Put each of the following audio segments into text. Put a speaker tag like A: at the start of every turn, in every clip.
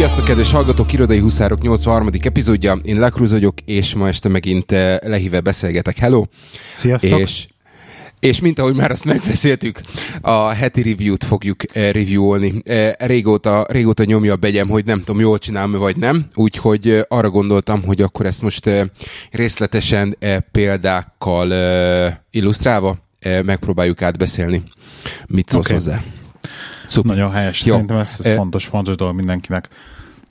A: Sziasztok, kedves hallgatók! Irodai Huszárok 83. epizódja. Én Lakruz vagyok, és ma este megint eh, lehíve beszélgetek. Hello!
B: Sziasztok!
A: És, és mint ahogy már azt megbeszéltük, a heti review-t fogjuk eh, reviewolni. Eh, régóta, régóta nyomja a begyem, hogy nem tudom, jól csinálom vagy nem, úgyhogy arra gondoltam, hogy akkor ezt most részletesen példákkal illusztrálva megpróbáljuk átbeszélni. Mit szólsz
B: Oké.
A: hozzá? Szuper.
B: Nagyon helyes.
A: Jó.
B: Szerintem ez, ez
A: Eh,
B: fontos, fontos dolog mindenkinek.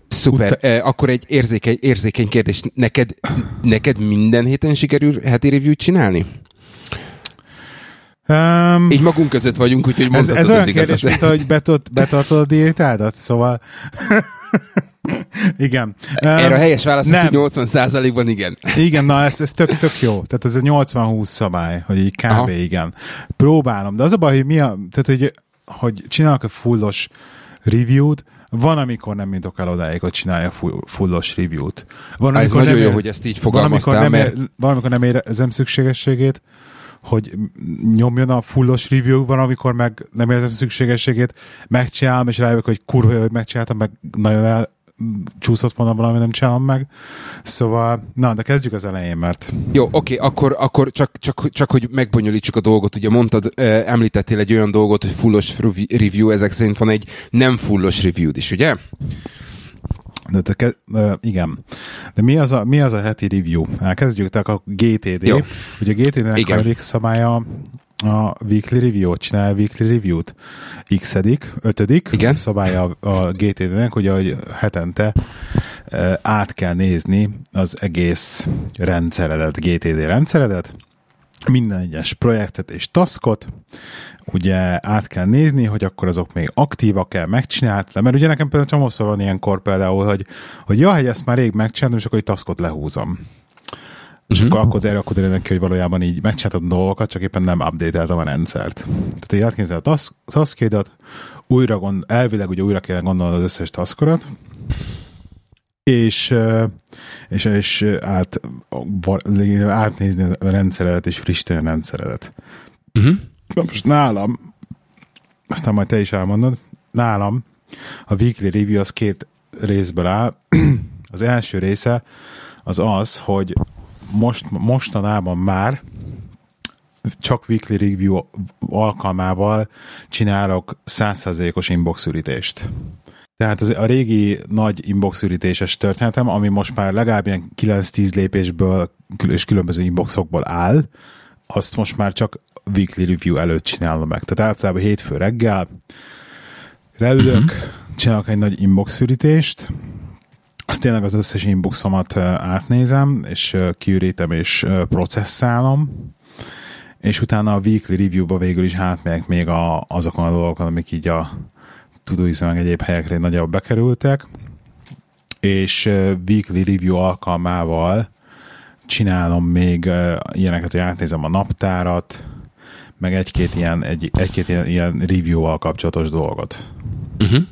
A: Szuper.
B: Ut-
A: Eh, akkor egy érzékeny, érzékeny kérdés. Neked, neked minden héten sikerül heti review csinálni?
B: Um,
A: Így magunk között vagyunk, úgyhogy
B: ez, ez
A: az
B: olyan kérdés, mint hogy betot, betartod a diétádat, szóval... igen. Um,
A: Erre a helyes válasz az,
B: nem.
A: hogy 80%-ban igen.
B: Igen, na ez, ez tök, tök jó. Tehát ez a 80-20 szabály, hogy így kb.
A: Aha.
B: igen. Próbálom, de az a baj, hogy mi a, tehát hogy, hogy csinálok a fullos review-t, van, amikor nem jutok el odáig, hogy csinálja full- fullos review-t. Van,
A: Ez
B: amikor
A: nagyon
B: nem
A: jó,
B: ér-
A: hogy ezt így
B: van, amikor
A: fogalmaztál,
B: nem,
A: mert
B: ér, van, amikor nem érzem szükségességét, hogy nyomjon a fullos review, van, amikor meg nem érzem szükségességét, megcsinálom, és rájövök, hogy kurva hogy megcsináltam, meg nagyon el csúszott volna valami, nem csinálom meg. Szóval, na, de kezdjük az elején, mert
A: Jó, oké, akkor, akkor csak, csak, csak, hogy megbonyolítsuk a dolgot. Ugye mondtad, említettél egy olyan dolgot, hogy fullos revi- review, ezek szerint van egy nem fullos review is, ugye?
B: De te ke- uh, igen. De mi az, a, mi az a heti review? Elkezdjük, tehát a GTD.
A: Jó.
B: Ugye a GTD-nek hajlik szabálya a weekly review-t, csinál a weekly review-t. X-edik, ötödik
A: Igen.
B: szabálya a, a GTD-nek, hogy hetente uh, át kell nézni az egész rendszeredet, GTD rendszeredet, minden egyes projektet és taskot, ugye át kell nézni, hogy akkor azok még aktívak-e, megcsináltam, mert ugye nekem például csomószor van ilyenkor például, hogy, hogy ja, hogy ezt már rég megcsináltam, és akkor egy taskot lehúzom. És
A: Mhm.
B: akkor, akkor, erre akkor derül neki, hogy valójában így megcsináltam dolgokat, csak éppen nem update a rendszert. Tehát így átkérdezi a task, taskédat, újra gond, elvileg ugye újra kell gondolnod az összes taskodat, és, és, és át, átnézni a rendszeredet, és frissíteni a rendszeredet.
A: Uh-huh.
B: Na most nálam, aztán majd te is elmondod, nálam a weekly review az két részből áll. Az első része az az, hogy most, mostanában már csak weekly review alkalmával csinálok 100%-os inboxürítést. Tehát az, a régi nagy inboxürítéses történetem, ami most már legalább ilyen 9-10 lépésből és különböző inboxokból áll, azt most már csak weekly review előtt csinálom meg. Tehát általában hétfő reggel leülök, uh-huh. csinálok egy nagy inboxürítést, azt tényleg az összes inboxomat átnézem, és kiürítem, és processzálom, és utána a weekly review-ba végül is átmegyek még a, azokon a dolgokon, amik így a Todoist meg egyéb helyekre nagyobb bekerültek, és weekly review alkalmával csinálom még ilyeneket, hogy átnézem a naptárat, meg egy-két ilyen, egy, egy-két ilyen, ilyen review-val kapcsolatos dolgot.
A: Uh-huh.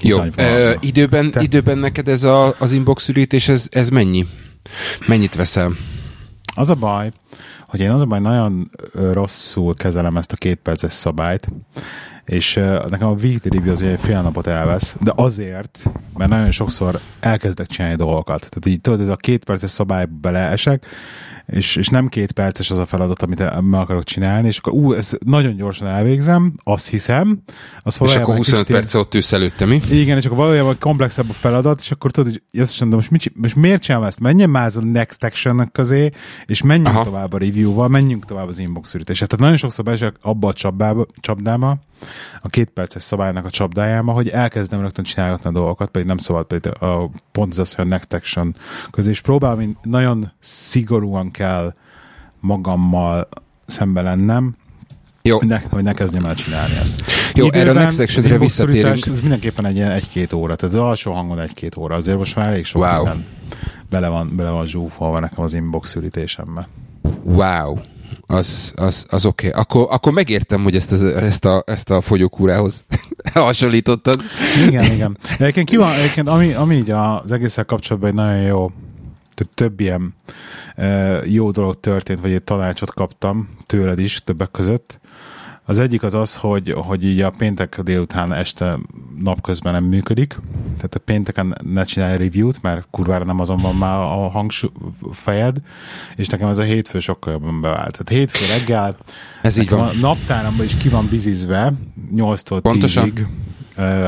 A: Jó, ö, időben,
B: Te-
A: időben neked ez a, az inbox ürítés, ez, ez mennyi? Mennyit veszel?
B: Az a baj, hogy én az a baj, nagyon rosszul kezelem ezt a két perces szabályt, és uh, nekem a weekly review az egy fél napot elvesz, de azért, mert nagyon sokszor elkezdek csinálni dolgokat. Tehát így tudod, ez a két perces szabály beleesek, és, és nem két perces az a feladat, amit meg akarok csinálni, és akkor ú, ezt nagyon gyorsan elvégzem, azt hiszem, az
A: És akkor
B: egy
A: 25
B: kicsit ilyen-
A: perc ott ülsz előtte, mi?
B: igen, és akkor valójában komplexebb a feladat, és akkor tudod, hogy ezt mondom, most, mit, most miért csinálom ezt? Menjen már az a next action közé, és menjünk
A: Aha.
B: Tovább a review-val, menjünk tovább az inbox ürítésre. Tehát nagyon sokszor beesek abba a csapdába, csapdába, a két perces szabálynak a csapdájába, hogy elkezdem rögtön csinálgatni a dolgokat, pedig nem szabad, pedig a, pont ez az, hogy a next action közé, és próbálom, nagyon szigorúan kell magammal szembe lennem,
A: Jó,
B: hogy ne, hogy ne kezdjem el csinálni ezt.
A: Jó, erre a next
B: inbox-szorítás,
A: visszatérünk.
B: Ez mindenképpen egy ilyen egy-két óra, tehát az alsó hangon egy-két óra. Azért most már elég sok
A: Wow.
B: minden bele van, bele van zsúfolva nekem az inbox ürítésembe.
A: wow. Az, az, az oké. Okay. Akkor, akkor megértem, hogy ezt, ezt, a, ezt a fogyókúrához hasonlítottad.
B: Igen, igen. Egyébként, ki van, egyébként ami, ami így az egészen kapcsolatban egy nagyon jó, tehát több ilyen jó dolog történt, vagy egy tanácsot kaptam tőled is többek között. Az egyik az az, hogy, hogy így a péntek délután este napközben nem működik. Tehát a pénteken ne csinálj review-t, mert kurvára nem azon van már a hangfejed, és nekem ez a hétfő sokkal jobban bevált. Tehát hétfő reggel
A: ez így van.
B: a naptáramban is ki van bizizve 8-tól 10-ig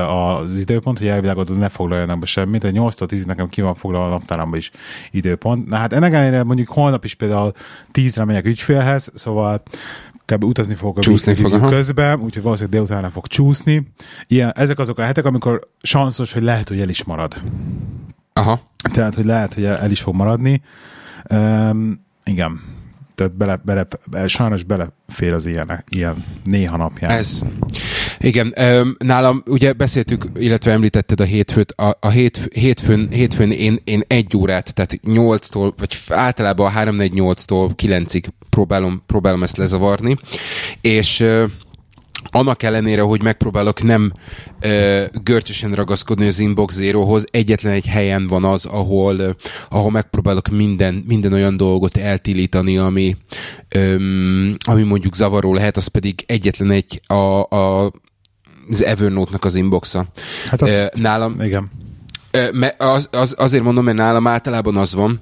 B: az időpont, hogy elvilágod, ne foglaljanak be semmit, de 8-tól 10 nekem ki van foglalva a naptáramban is időpont. Na hát ennek ellenére mondjuk holnap is például 10-re megyek ügyfélhez, szóval kb. utazni fogok a
A: csúszni fog,
B: közben, úgyhogy valószínűleg délutánra fog csúszni. Ilyen, ezek azok a hetek, amikor sanszos, hogy lehet, hogy el is marad.
A: Aha.
B: Tehát, hogy lehet, hogy el is fog maradni. Um, igen tehát bele, bele, sajnos belefér az ilyen, ilyen néha napján.
A: Ez. Igen, nálam ugye beszéltük, illetve említetted a hétfőt, a, a hét, hétfőn, hétfőn én, én egy órát, tehát 8-tól, vagy általában a 3-4-8-tól 9-ig próbálom, próbálom ezt lezavarni, és annak ellenére, hogy megpróbálok nem ö, görcsösen ragaszkodni az Inbox Zerohoz, egyetlen egy helyen van az, ahol, ö, ahol megpróbálok minden, minden olyan dolgot eltilítani, ami, ö, ami mondjuk zavaró lehet, az pedig egyetlen egy a, a, az Evernote-nak az inboxa.
B: Hát azt, nálam, igen.
A: Az, az, azért mondom, mert nálam általában az van,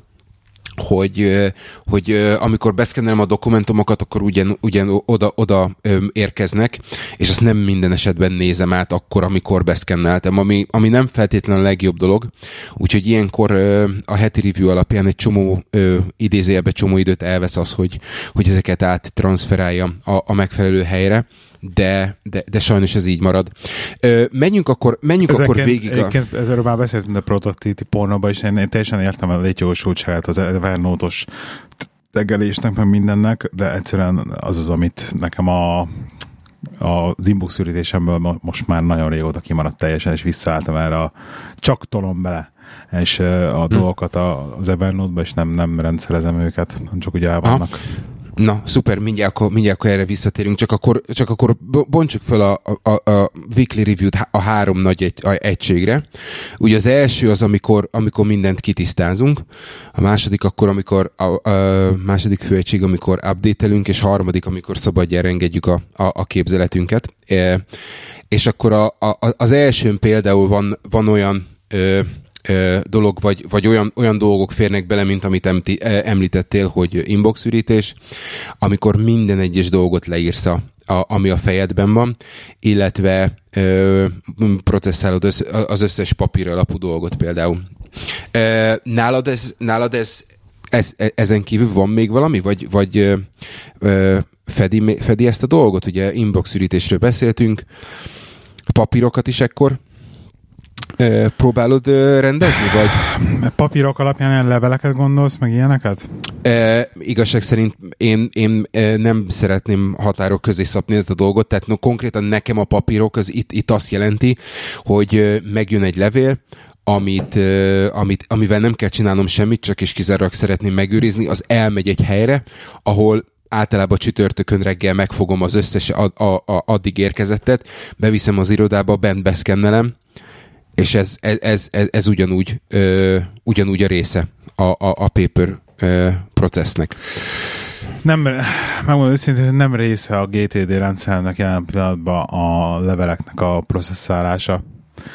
A: hogy, hogy amikor beszkennelem a dokumentumokat, akkor ugyan, ugyan oda, oda érkeznek, és azt nem minden esetben nézem át akkor, amikor beszkenneltem, ami, ami nem feltétlenül a legjobb dolog. Úgyhogy ilyenkor a heti review alapján egy csomó idézőjelbe csomó időt elvesz az, hogy, hogy ezeket át-transferálja a, a megfelelő helyre de, de, de sajnos ez így marad. Ö, menjünk akkor, menjünk Ezeken, akkor végig. A...
B: Ezzel már beszéltünk a Productivity pornóban, és én, én teljesen értem a létjogosultságát az Evernote-os tegelésnek, meg mindennek, de egyszerűen az az, amit nekem a az inbox ürítésemből most már nagyon régóta kimaradt teljesen, és visszaálltam erre a csak tolom bele és a hmm. dolgokat az Evernote-ba, és nem, nem rendszerezem őket, csak úgy el vannak. Aha.
A: Na, szuper, mindjárt akkor, mindjárt akkor erre visszatérünk, csak akkor, csak akkor bontsuk fel a, a, a weekly review-t a három nagy egy, a egységre. Ugye az első az, amikor, amikor mindent kitisztázunk, a második akkor, amikor a, a második főegység, amikor update-elünk, és harmadik, amikor szabadjára engedjük a, a, a képzeletünket. E, és akkor a, a, az elsőn például van, van olyan ö, dolog, vagy, vagy olyan, olyan dolgok férnek bele, mint amit emti, említettél, hogy inbox ürítés, amikor minden egyes dolgot leírsz a, a, ami a fejedben van, illetve ö, processzálod össz, az összes papír alapú dolgot például. Ö, nálad ez, nálad ez, ez, e, ezen kívül van még valami, vagy, vagy ö, fedi, fedi ezt a dolgot? Ugye inbox ürítésről beszéltünk, papírokat is ekkor próbálod rendezni, vagy?
B: Papírok alapján ilyen leveleket gondolsz, meg ilyeneket?
A: E, igazság szerint én, én nem szeretném határok közé szapni ezt a dolgot, tehát no, konkrétan nekem a papírok az itt, itt azt jelenti, hogy megjön egy levél, amit, amit, amivel nem kell csinálnom semmit, csak is kizárólag szeretném megőrizni, az elmegy egy helyre, ahol általában csütörtökön reggel megfogom az összes a, a, a, addig érkezettet, beviszem az irodába, bent beszkennelem, és ez, ez, ez, ez, ez ugyanúgy, ö, ugyanúgy a része a, a, a paper ö, processznek.
B: Nem, megmondom őszintén, nem része a GTD rendszernek jelen pillanatban a leveleknek a processzálása.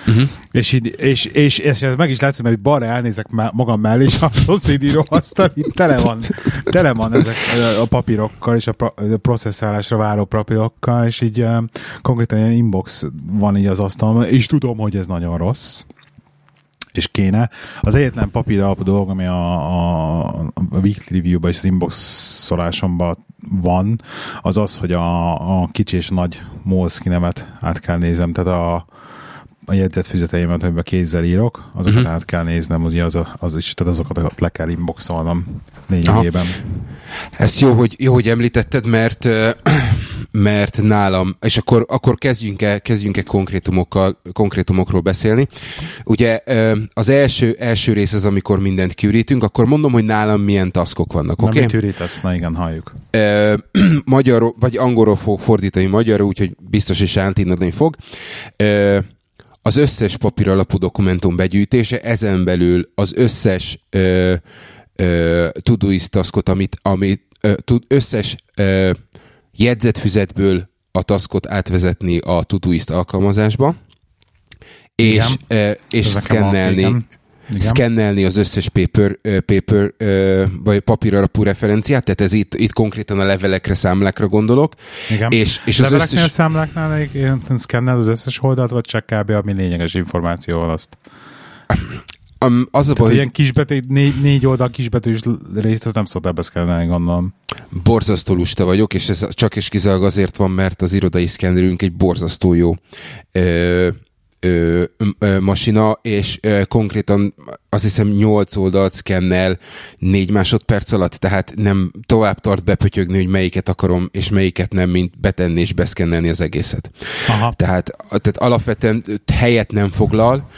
B: Uh-huh. És, így, és, és, és, ez meg is látszik, mert balra elnézek magam mellé, és a szomszédíró asztal itt tele van, tele van ezek a papírokkal, és a, pro, a processzálásra váró papírokkal, és így konkrétan ilyen inbox van így az asztalon, és tudom, hogy ez nagyon rossz és kéne. Az egyetlen papír alapú dolog, ami a, a, a weekly review-ban és az inbox szolásomban van, az az, hogy a, a kicsi és nagy moleszkinemet át kell nézem, tehát a, a jegyzetfüzeteimet, amiben kézzel írok, azokat uh-huh. át kell néznem, az, az, az is, tehát azokat le kell inboxolnom lényegében. Aha.
A: Ezt jó hogy, jó, hogy említetted, mert mert nálam, és akkor, akkor kezdjünk el, kezdjünk el konkrétumokkal, konkrétumokról beszélni. Ugye az első, első rész az, amikor mindent kiürítünk, akkor mondom, hogy nálam milyen taskok vannak, oké?
B: Okay? Mit Na igen, halljuk.
A: Magyarul, vagy angolról fog fordítani magyarul, úgyhogy biztos is ántinadni fog az összes papír alapú dokumentum begyűjtése, ezen belül az összes ö, ö, Todoist taskot, amit, amit ö, tud, összes ö, jegyzetfüzetből a taskot átvezetni a Todoist alkalmazásba, és, uh, és szkennelni, a, szkennelni az összes paper, paper vagy papír alapú referenciát, tehát ez itt, itt konkrétan a levelekre, számlákra gondolok.
B: Igen. És, és az összes... számláknál szkennel az összes oldalt, vagy csak kb. ami lényeges információ azt?
A: Um, az a baj,
B: ilyen kisbetű, négy, négy oldal kisbetűs részt, az nem szoktál beszkennelni, gondolom.
A: Borzasztó lusta vagyok, és ez csak és kizárólag azért van, mert az irodai szkennerünk egy borzasztó jó ö, ö, ö, masina, és ö, konkrétan azt hiszem 8 oldalt szkennel 4 másodperc alatt, tehát nem tovább tart bepötyögni, hogy melyiket akarom, és melyiket nem, mint betenni és beszkennelni az egészet. Aha. Tehát, tehát alapvetően helyet nem foglal,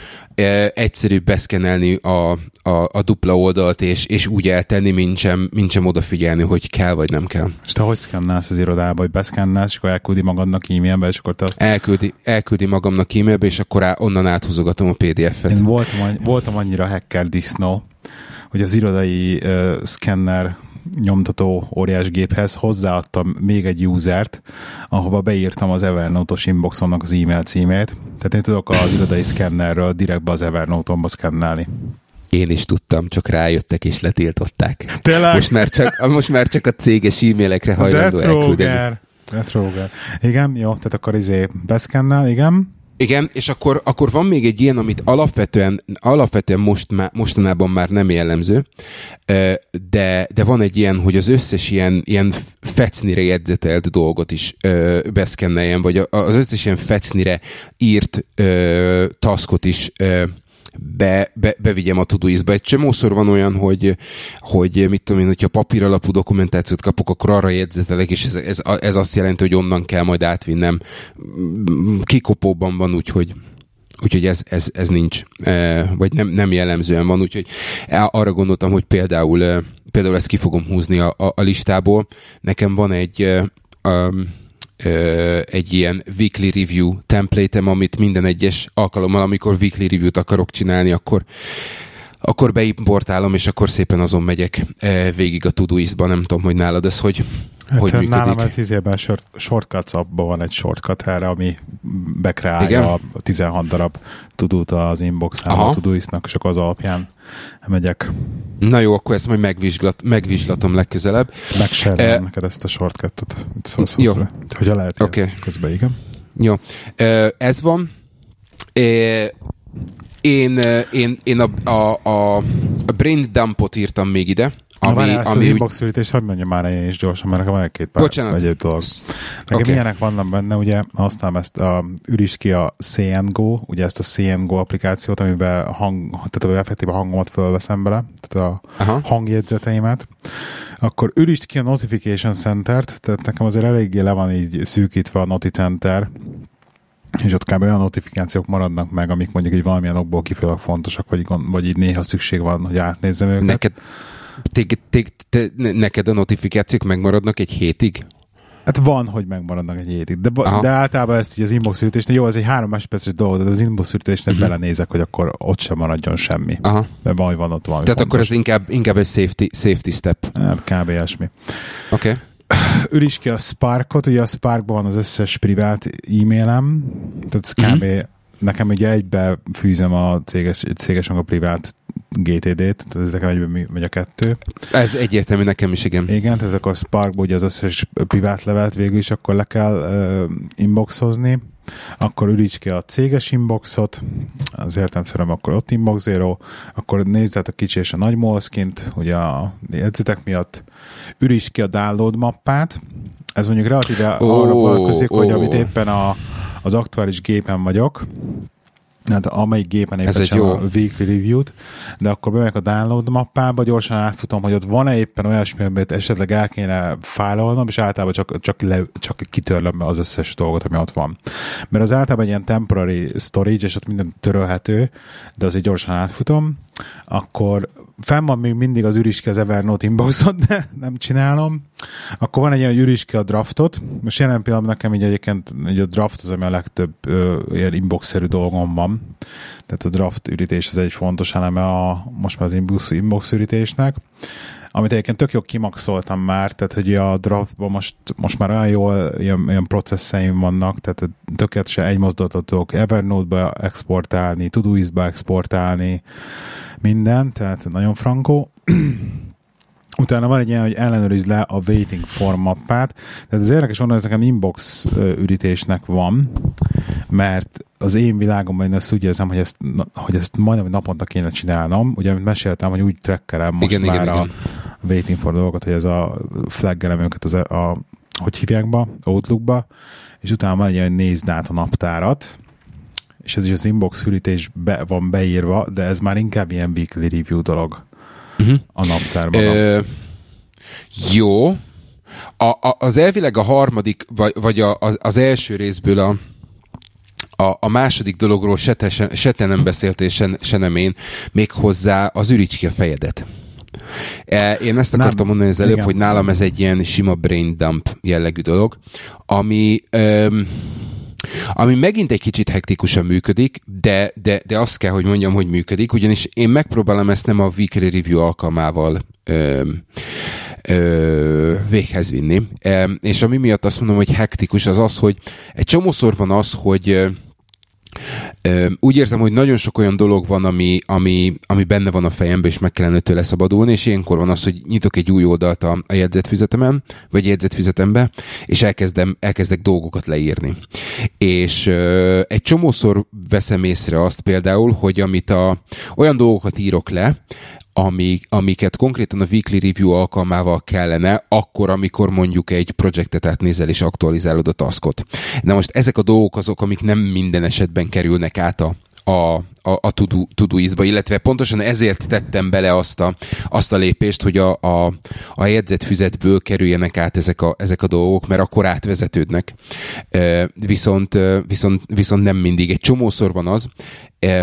A: egyszerű beszkenelni a, a, a dupla oldalt, és, és úgy eltenni, mint sem, mint sem odafigyelni, hogy kell vagy nem kell.
B: És te hogy szkennelsz az irodába, hogy beszkennelsz, és akkor elküldi magadnak e-mailbe, és akkor te azt...
A: Elküldi, elküldi magamnak e-mailbe, és akkor á, onnan áthúzogatom a PDF-et.
B: Én voltam, voltam annyira hacker disznó, hogy az irodai uh, szkenner nyomtató óriás géphez hozzáadtam még egy usert, ahova beírtam az Evernote-os inboxomnak az e-mail címét. Tehát én tudok az irodai szkennerről direktbe az Evernote-omba szkennelni.
A: Én is tudtam, csak rájöttek és letiltották.
B: Tényleg?
A: Most már csak, most már csak a céges e-mailekre hajlandó elküldeni.
B: Death Igen, jó, tehát akkor izé beszkennel, igen.
A: Igen, és akkor, akkor van még egy ilyen, amit alapvetően, alapvetően most má, mostanában már nem jellemző, de, de van egy ilyen, hogy az összes ilyen, ilyen fecnire jegyzetelt dolgot is beszkenneljen, vagy az összes ilyen fecnire írt taskot is be, be, bevigyem a Todoist-ba. Egy csomószor van olyan, hogy, hogy mit tudom én, hogyha papír alapú dokumentációt kapok, akkor arra jegyzetelek, és ez, ez, ez azt jelenti, hogy onnan kell majd átvinnem. Kikopóban van, úgyhogy Úgyhogy ez, ez, ez nincs, vagy nem, nem jellemzően van, úgyhogy arra gondoltam, hogy például, például ezt ki fogom húzni a, a, a listából. Nekem van egy um, egy ilyen weekly review template amit minden egyes alkalommal, amikor weekly review-t akarok csinálni, akkor akkor beimportálom, és akkor szépen azon megyek végig a Todoist-ba, nem tudom, hogy nálad ez hogy, hát hogy működik.
B: Nálam ez izében short, shortcuts abban van egy shortcut erre, ami bekreálja Igen? a 16 darab tudót az inboxába a Todoistnak, és akkor az alapján megyek.
A: Na jó, akkor ezt majd megvizsglat, megvizslatom legközelebb.
B: Megserlem e... neked ezt a shortcutot. Szóval, jó. Hogy lehet okay. közben, igen.
A: Jó. Ez van. Én, én, én a, a, a, a brain dumpot írtam még ide.
B: Ami, Na, ezt ami az inbox ülítést, hogy mondjam már én is gyorsan, mert nekem van egy-két pár Bocsánat. egyéb dolog. Nekem okay. ilyenek vannak benne, ugye használom ezt a, üríts ki a CNGO, ugye ezt a CNGO applikációt, amiben hang, tehát effektíve hangomat fölveszem bele, tehát a Aha. hangjegyzeteimet. Akkor ürítsd ki a Notification Center-t, tehát nekem azért eléggé le van így szűkítve a Noti Center, és ott kb. olyan notifikációk maradnak meg, amik mondjuk így valamilyen okból kifejezően fontosak, vagy, vagy így néha szükség van, hogy átnézzem őket.
A: Neked, te, neked a notifikációk megmaradnak egy hétig?
B: Hát van, hogy megmaradnak egy hétig, de, de általában ezt így az inbox üritésnél, jó, az egy három másodperces dolog, de az inbox üritésnél uh-huh. belenézek, hogy akkor ott sem maradjon semmi. Aha. De majd van ott valami
A: Tehát fontos. akkor ez inkább, inkább egy safety, safety step.
B: Hát kb. ilyesmi.
A: Oké. Okay
B: üríts ki a Sparkot, ugye a Sparkban van az összes privát e-mailem, tehát ez kb. Uh-huh. nekem ugye egybe fűzem a céges, céges a privát GTD-t, tehát ez nekem egyben megy a kettő.
A: Ez egyértelmű nekem is, igen.
B: Igen, tehát akkor Sparkba ugye az összes privát levelet végül is akkor le kell uh, inboxozni, akkor üríts ki a céges inboxot, az értelmszerűen akkor ott inbox zero, akkor nézd át a kicsi és a nagy moleskint, ugye a jegyzetek miatt, üríts ki a download mappát, ez mondjuk relatíve oh, arra vonatkozik, oh. hogy amit éppen a, az aktuális gépen vagyok, hát amelyik gépen éppen Ez jó. a weekly review-t, de akkor bemegyek a download mappába, gyorsan átfutom, hogy ott van-e éppen olyasmi, amit esetleg el kéne fájlolnom, és általában csak, csak, le, csak kitörlöm az összes dolgot, ami ott van. Mert az általában egy ilyen temporary storage, és ott minden törölhető, de azért gyorsan átfutom, akkor fenn van még mindig az üriske az Evernote inboxot, de nem csinálom. Akkor van egy ilyen üriske a draftot. Most jelen pillanatban nekem így egyébként egy a draft az, ami a legtöbb ö, ilyen inbox-szerű dolgom van. Tehát a draft ürítés az egy fontos eleme a, most már az inbox, inbox ürítésnek. Amit egyébként tök jó kimaxoltam már, tehát hogy a draftban most, most már olyan jól ilyen, ilyen processzeim vannak, tehát tökéletesen egy mozdulatot tudok Evernote-ba exportálni, Todoist-ba exportálni, minden, tehát nagyon frankó. Utána van egy ilyen, hogy ellenőriz le a waiting for mappát. Tehát az érdekes mondani, ez nekem inbox üritésnek van, mert az én világomban én ezt úgy érzem, hogy ezt, hogy ezt majdnem naponta kéne csinálnom. Ugye, amit meséltem, hogy úgy trackerem most igen, már igen, a igen. waiting for dolgokat, hogy ez a flaggelem őket az a, a hogy hívják be, Outlookba, és utána van egy olyan, hogy nézd át a naptárat, és ez is az inbox hűrítés be, van beírva, de ez már inkább ilyen weekly review dolog uh-huh. a naptárban. Ö,
A: jó. A, a, az elvileg a harmadik, vagy, vagy a, az, az első részből a, a, a második dologról se te, se, se te nem beszéltél, se, se nem én, még hozzá az üríts ki a fejedet. E, én ezt akartam nem, mondani az előbb, igen. hogy nálam ez egy ilyen sima brain dump jellegű dolog, ami... Öm, ami megint egy kicsit hektikusan működik, de, de, de azt kell, hogy mondjam, hogy működik, ugyanis én megpróbálom ezt nem a weekly review alkalmával ö, ö, véghez vinni. E, és ami miatt azt mondom, hogy hektikus, az az, hogy egy csomószor van az, hogy úgy érzem, hogy nagyon sok olyan dolog van, ami, ami, ami benne van a fejemben, és meg kellene tőle szabadulni, és ilyenkor van az, hogy nyitok egy új oldalt a, a jegyzetfüzetemen, vagy jegyzetfüzetembe, és elkezdem, elkezdek dolgokat leírni. És ö, egy csomószor veszem észre azt például, hogy amit a, olyan dolgokat írok le, amik, amiket konkrétan a weekly review alkalmával kellene, akkor, amikor mondjuk egy projektet átnézel és aktualizálod a taskot. Na most ezek a dolgok azok, amik nem minden esetben kerülnek át a, a, a, a Todoist-ba, illetve pontosan ezért tettem bele azt a, azt a lépést, hogy a, a, a jegyzetfüzetből kerüljenek át ezek a, ezek a dolgok, mert akkor átvezetődnek. Viszont, viszont, viszont nem mindig. Egy csomószor van az,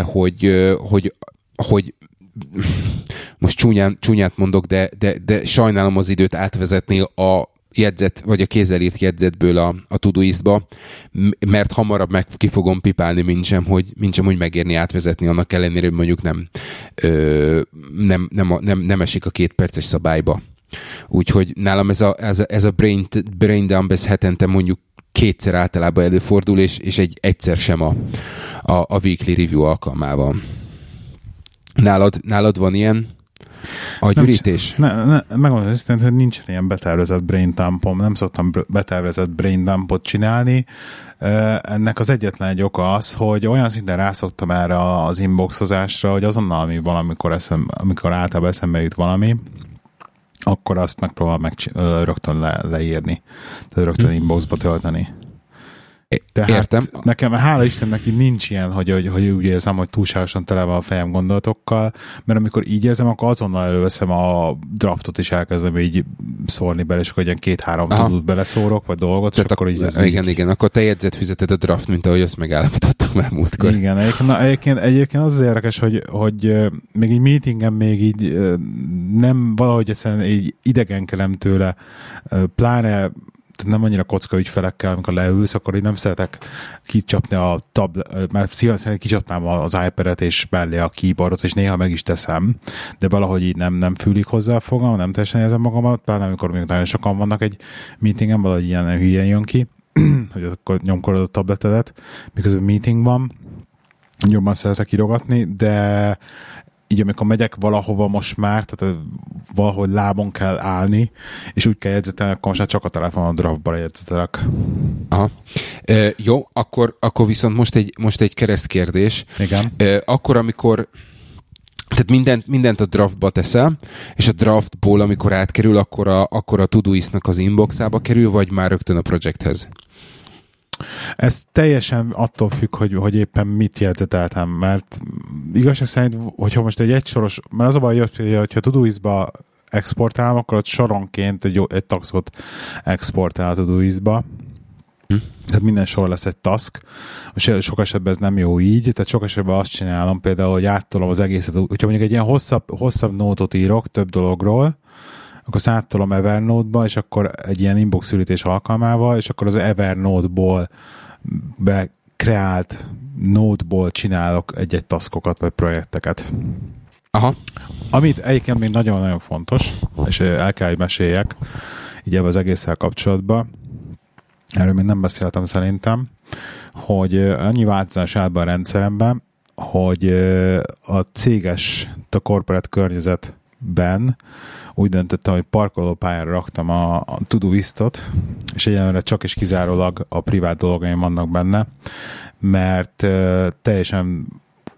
A: hogy, hogy, hogy most csúnyán, csúnyát mondok, de, de, de sajnálom az időt átvezetni a jegyzet, vagy a kézzel írt jegyzetből a, a Todoist-ba, mert hamarabb meg ki fogom pipálni, mint sem, hogy, mint sem, hogy megérni átvezetni, annak ellenére, hogy mondjuk nem, ö, nem, nem, nem, nem esik a két perces szabályba. Úgyhogy nálam ez a, ez a, ez a brain, brain dump, ez hetente mondjuk kétszer általában előfordul, és, és egy egyszer sem a, a, a weekly review alkalmával. Nálad, nálad van ilyen agyürítés?
B: Ne, ne, megmondom őszintén, hogy nincsen ilyen betervezett brain dumpom, nem szoktam betervezett brain dumpot csinálni. Ennek az egyetlen egy oka az, hogy olyan szinten rászoktam erre az inboxozásra, hogy azonnal, ami valamikor eszem, amikor általában eszembe jut valami, akkor azt megpróbál meg rögtön le, leírni. Tehát rögtön hm. inboxba tölteni. Tehát Értem. nekem, hála Istennek így nincs ilyen, hogy, hogy, hogy úgy érzem, hogy túlságosan tele van a fejem gondolatokkal, mert amikor így érzem, akkor azonnal előveszem a draftot, és elkezdem így szórni bele, és akkor ilyen két-három tudót beleszórok, vagy dolgot, Tehát és akkor így...
A: Ez igen, így... igen, akkor te jegyzet fizeted a draft, mint ahogy azt megállapítottuk már múltkor.
B: Igen, egyébként, na, egyébként, egyébként az, az érdekes, hogy, hogy még egy meetingen még így nem valahogy egyszerűen így idegenkelem tőle, pláne nem annyira kocka ügyfelekkel, amikor leülsz, akkor így nem szeretek kicsapni a tab, mert szívesen kicsapnám az iPad-et és mellé a keyboardot, és néha meg is teszem, de valahogy így nem, nem fűlik hozzá a fogam, nem teljesen érzem magamat, pláne amikor még nagyon sokan vannak egy meetingen, valahogy ilyen hülyen jön ki, hogy akkor nyomkorod a tabletedet, miközben meeting van, jobban szeretek írogatni, de így amikor megyek valahova most már, tehát valahogy lábon kell állni, és úgy kell jegyzetelni, akkor most már csak a telefonon draftba jegyzetelek.
A: Aha. E, jó, akkor, akkor viszont most egy, most egy keresztkérdés.
B: Igen.
A: E, akkor, amikor tehát mindent, mindent a draftba teszel, és a draftból, amikor átkerül, akkor a, akkor a Todoist-nak az inboxába kerül, vagy már rögtön a projekthez?
B: Ez teljesen attól függ, hogy, hogy éppen mit jegyzeteltem, mert igazság szerint, hogyha most egy egysoros, mert az a baj, hogy, hogyha Todoist-ba exportálom, akkor ott soronként egy, egy taxot exportál a Todoist-ba, hm. tehát minden sor lesz egy task, és sok esetben ez nem jó így, tehát sok esetben azt csinálom például, hogy áttolom az egészet, hogyha mondjuk egy ilyen hosszabb, hosszabb nótot írok több dologról, akkor azt áttolom Evernote-ba, és akkor egy ilyen inbox ürítés alkalmával, és akkor az Evernote-ból be, kreált, nótból csinálok egy-egy taskokat vagy projekteket.
A: Aha.
B: Amit egyébként még nagyon-nagyon fontos, és el kell, hogy meséljek, így ebben az egésszel kapcsolatban, erről még nem beszéltem szerintem, hogy annyi változás áll be a rendszeremben, hogy a céges, a corporate környezetben úgy döntöttem, hogy parkolópályára raktam a, a Todoistot, és egyenlőre csak és kizárólag a privát dolgaim vannak benne, mert uh, teljesen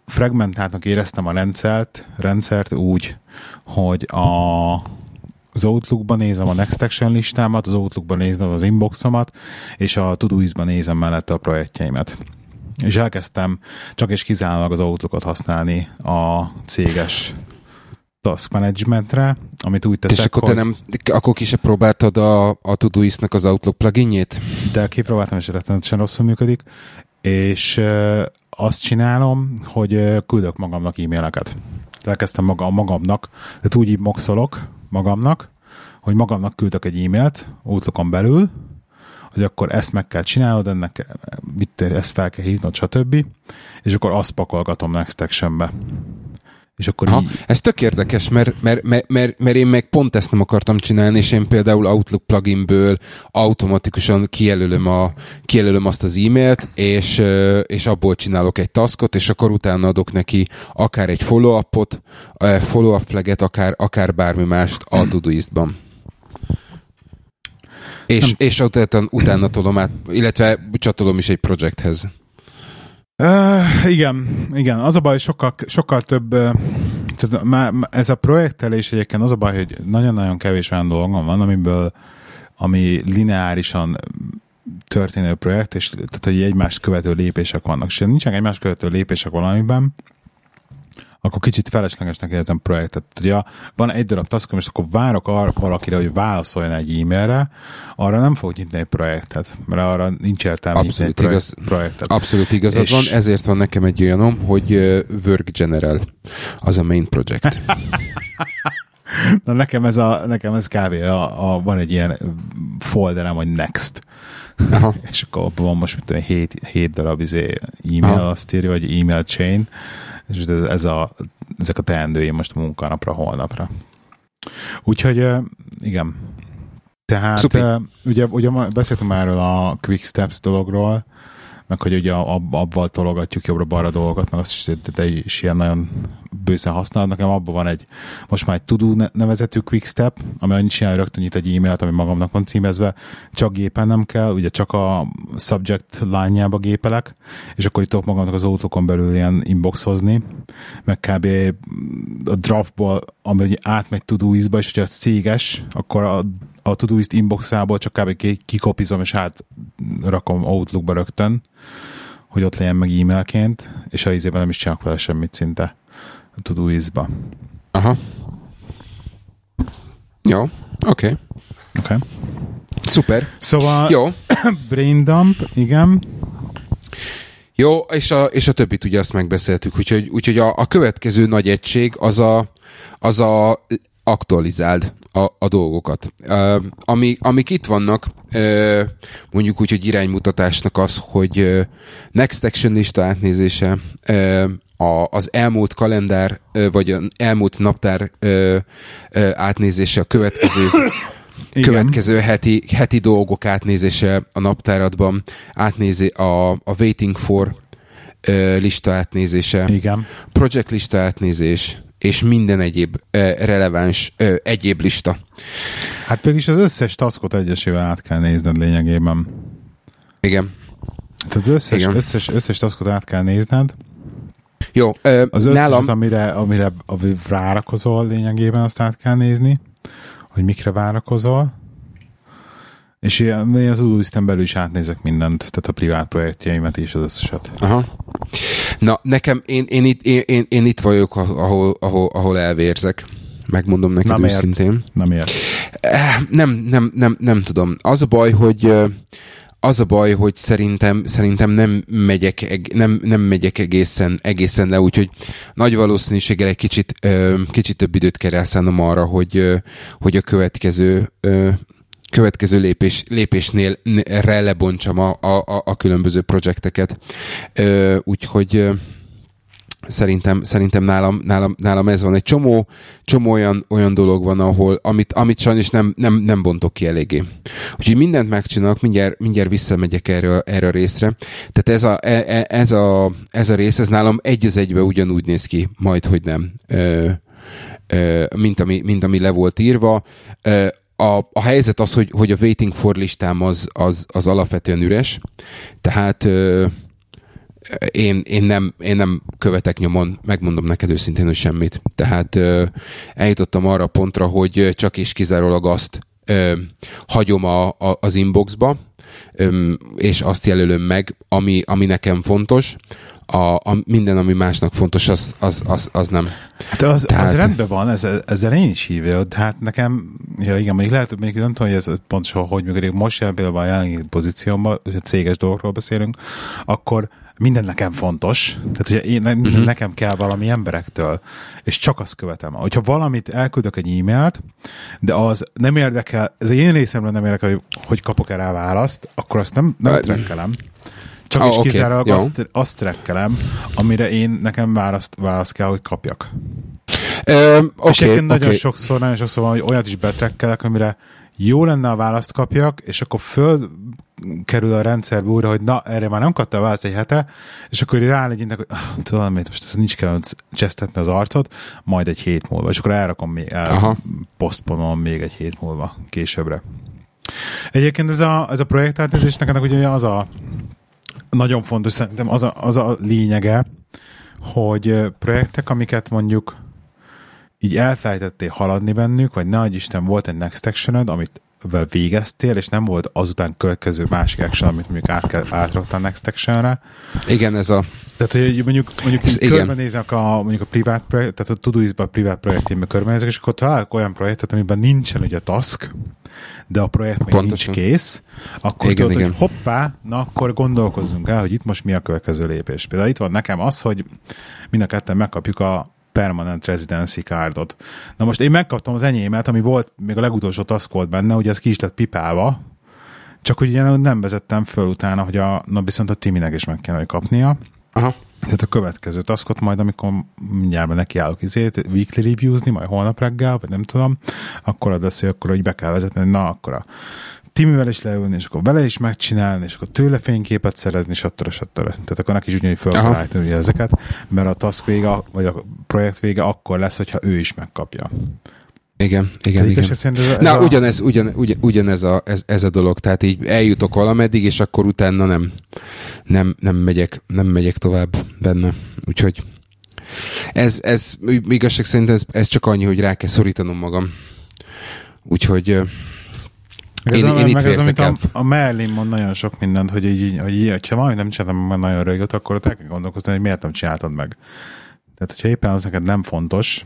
B: fragmentáltnak éreztem a rendszert, rendszert úgy, hogy a, az Outlookban nézem a Next Action listámat, az Outlookban nézem az inboxomat, és a Todoist-ban nézem mellette a projektjeimet. És elkezdtem csak és kizárólag az Outlookot használni a céges task managementre, amit úgy teszek,
A: És akkor
B: hogy...
A: te nem, akkor ki se próbáltad a, a Todoist-nak az Outlook pluginjét?
B: De kipróbáltam, és rettenetesen rosszul működik, és azt csinálom, hogy küldök magamnak e-maileket. Elkezdtem maga, magamnak, de úgy moxolok magamnak, hogy magamnak küldök egy e-mailt Outlookon belül, hogy akkor ezt meg kell csinálnod, ennek mit, ezt fel kell hívnod, stb. És akkor azt pakolgatom Next Action-be. És akkor
A: Aha,
B: így...
A: Ez tök érdekes, mert, mert, mert, mert, mert én meg pont ezt nem akartam csinálni, és én például Outlook pluginből automatikusan kijelölöm, a, kijelölöm azt az e-mailt, és, és abból csinálok egy taskot, és akkor utána adok neki akár egy follow-upot, follow-up flaget, akár, akár bármi mást a Todoist-ban. És, és utána, utána tolom át, illetve csatolom is egy projekthez.
B: Igen, igen. Az a baj, sokkal, sokkal több uh, tehát már ez a projektelés egyébként az a baj, hogy nagyon-nagyon kevés olyan dolgom van, amiből ami lineárisan történő projekt, és tehát, hogy egymást követő lépések vannak. És nincsenek egymást követő lépések valamiben, akkor kicsit feleslegesnek érzem projektet. Ugye van egy darab taskom, és akkor várok arra valakire, hogy válaszoljon egy e-mailre, arra nem fog nyitni egy projektet, mert arra nincs értelme
A: Abszolút
B: nyitni egy
A: igaz,
B: projektet.
A: Abszolút igazad és... van, ezért van nekem egy olyanom, hogy Work General, az a main project.
B: Na nekem ez, a, nekem ez kb. A, a, van egy ilyen folderem, hogy next. Aha. és akkor abban van most, mit tudom, 7, 7 darab izé e-mail, Aha. azt írja, hogy e-mail chain, és ez, a, ezek a teendőim most munkanapra, holnapra. Úgyhogy igen. Tehát Szupi. ugye, ugye beszéltünk már erről a Quick Steps dologról, meg hogy ugye ab, abban tologatjuk jobbra-balra dolgokat, meg azt is, te is ilyen nagyon bőszen használod. Nekem abban van egy, most már egy Tudó nevezetű quick step, ami annyit csinál, rögtön nyit egy e-mailt, ami magamnak van címezve, csak gépen nem kell, ugye csak a subject lányába gépelek, és akkor itt tudok magamnak az autókon belül ilyen inboxozni, meg kb. a draftból, ami átmegy Todoist-ba, és hogyha céges, akkor a a Todoist inboxából csak kb. kikopizom, és átrakom Outlookba rögtön, hogy ott legyen meg e-mailként, és a izében nem is csinálok vele semmit szinte a Todoist-ba.
A: Aha. Jó, oké. Okay.
B: Oké. Okay.
A: Szuper.
B: Szóval
A: Jó.
B: brain dump, igen.
A: Jó, és a, és a többit ugye azt megbeszéltük, úgyhogy, úgyhogy a, a következő nagy egység az a, az a aktualizáld a, a dolgokat. Uh, ami, amik itt vannak, uh, mondjuk úgy, hogy iránymutatásnak az, hogy uh, Next Action lista átnézése, uh, a, az elmúlt kalendár, uh, vagy az elmúlt naptár uh, uh, átnézése, a következő igen. következő heti, heti dolgok átnézése a naptáradban, átnézi a, a waiting for uh, lista átnézése,
B: Igen.
A: project lista átnézés, és minden egyéb releváns egyéb lista.
B: Hát mégis az összes taskot egyesével át kell nézned lényegében.
A: Igen.
B: Tehát az összes, Igen. összes, összes taskot át kell nézned.
A: Jó, uh,
B: az összeset, nálam... amire, amire, amire várakozol lényegében, azt át kell nézni, hogy mikre várakozol. És én, én az Uduisten belül is átnézek mindent, tehát a privát projektjeimet és az összeset.
A: Aha. Na, nekem, én, én, itt, én, én, én itt vagyok, ahol, ahol, ahol elvérzek. Megmondom neked
B: nem
A: őszintén.
B: Nem ért.
A: Nem, nem, nem, nem tudom. Az a baj, hogy az a baj, hogy szerintem, szerintem nem megyek, nem, nem megyek egészen, egészen le, úgyhogy nagy valószínűséggel egy kicsit, kicsit több időt kell elszánnom arra, hogy, hogy a következő következő lépés, lépésnél re lebontsam a, a, a különböző projekteket. Úgyhogy Szerintem, szerintem nálam, nálam, nálam ez van. Egy csomó, csomó olyan, olyan dolog van, ahol, amit, amit sajnos nem, nem, nem bontok ki eléggé. Úgyhogy mindent megcsinálok, mindjárt, mindjárt visszamegyek erre, erre a részre. Tehát ez a, e, e, ez, a, ez a rész, ez nálam egy az egybe ugyanúgy néz ki, majd, hogy nem, ö, ö, mint, ami, mint ami le volt írva. A, a helyzet az, hogy, hogy a waiting for listám az, az, az alapvetően üres, tehát ö, én, én, nem, én nem követek nyomon, megmondom neked őszintén, hogy semmit. Tehát ö, eljutottam arra a pontra, hogy csak és kizárólag azt ö, hagyom a, a, az inboxba, ö, és azt jelölöm meg, ami, ami nekem fontos, a, a minden, ami másnak fontos, az, az, az, az nem.
B: Hát az, Tehát... az rendben van, ezzel, ezzel én is hívja, de hát nekem, ja igen, mondjuk lehet, hogy mondjuk nem tudom, hogy ez pontosan hogy működik, most jelen például a jelenlegi pozíciómban, hogy céges dolgokról beszélünk, akkor minden nekem fontos, tehát hogy én, uh-huh. nekem kell valami emberektől, és csak azt követem. Hogyha valamit elküldök egy e-mailt, de az nem érdekel, ez én részemről nem érdekel, hogy, hogy kapok-e rá választ, akkor azt nem, nem trekkelem. Csak oh, is okay. kizárólag azt, azt trekkelem, amire én nekem választ, választ kell, hogy kapjak. Um, okay, és egyébként okay. nagyon sokszor, nagyon sokszor van, hogy olyat is betrekkelek, amire jó lenne a választ kapjak, és akkor föl kerül a rendszerbe újra, hogy na, erre már nem kapta a választ egy hete, és akkor rálegyintek, hogy ah, tudom, mit most ez nincs kell csesztetni az arcot, majd egy hét múlva, és akkor elrakom még, el, posztponom még egy hét múlva későbbre. Egyébként ez a, ez a projektátezés nekem ugye az a nagyon fontos, szerintem az a, az a lényege, hogy projektek, amiket mondjuk így elfelejtettél haladni bennük, vagy nagy Isten volt egy next action amit végeztél, és nem volt azután következő másik action, amit mondjuk át kell, átraktál next action
A: Igen, ez a...
B: Tehát, hogy mondjuk, mondjuk ez körbenézek a, mondjuk a privát projekt, tehát a Todoist-ban a privát projektjében körbenézek, és akkor találok olyan projektet, amiben nincsen ugye task, de a projekt még Pontosan. nincs kész, akkor igen, tudod, igen. hogy hoppá, na akkor gondolkozzunk el, hogy itt most mi a következő lépés. Például itt van nekem az, hogy mind a ketten megkapjuk a permanent residency cardot. Na most én megkaptam az enyémet, ami volt, még a legutolsó task volt benne, ugye ez ki is lett pipálva, csak hogy ugye nem vezettem föl utána, hogy a, na viszont a Timinek is meg kell, hogy kapnia. Aha. Tehát a következő taskot majd, amikor mindjárt neki állok izét, weekly reviews majd holnap reggel, vagy nem tudom, akkor az lesz, hogy akkor hogy be kell vezetni, na akkor a Timivel is leülni, és akkor vele is megcsinálni, és akkor tőle fényképet szerezni, stb. stb. Tehát akkor neki is ugyanúgy föl kell állítani ezeket, mert a task vége, vagy a projekt vége akkor lesz, hogyha ő is megkapja.
A: Igen, igen, igen. Ez ez Na, a... ugyanez, ugyan, ugyan, ugyanez a, ez, ez a dolog, tehát így eljutok valameddig, és akkor utána nem, nem, nem, megyek, nem megyek tovább benne. Úgyhogy ez, ez igazság szerint ez, ez csak annyi, hogy rá kell szorítanom magam. Úgyhogy
B: meg én, ez, én itt meg ez, amit a, a Merlin mond nagyon sok mindent, hogy így, hogy így ha valamit nem csináltam meg nagyon régóta, akkor el kell gondolkozni, hogy miért nem csináltad meg. Tehát, hogyha éppen az neked nem fontos,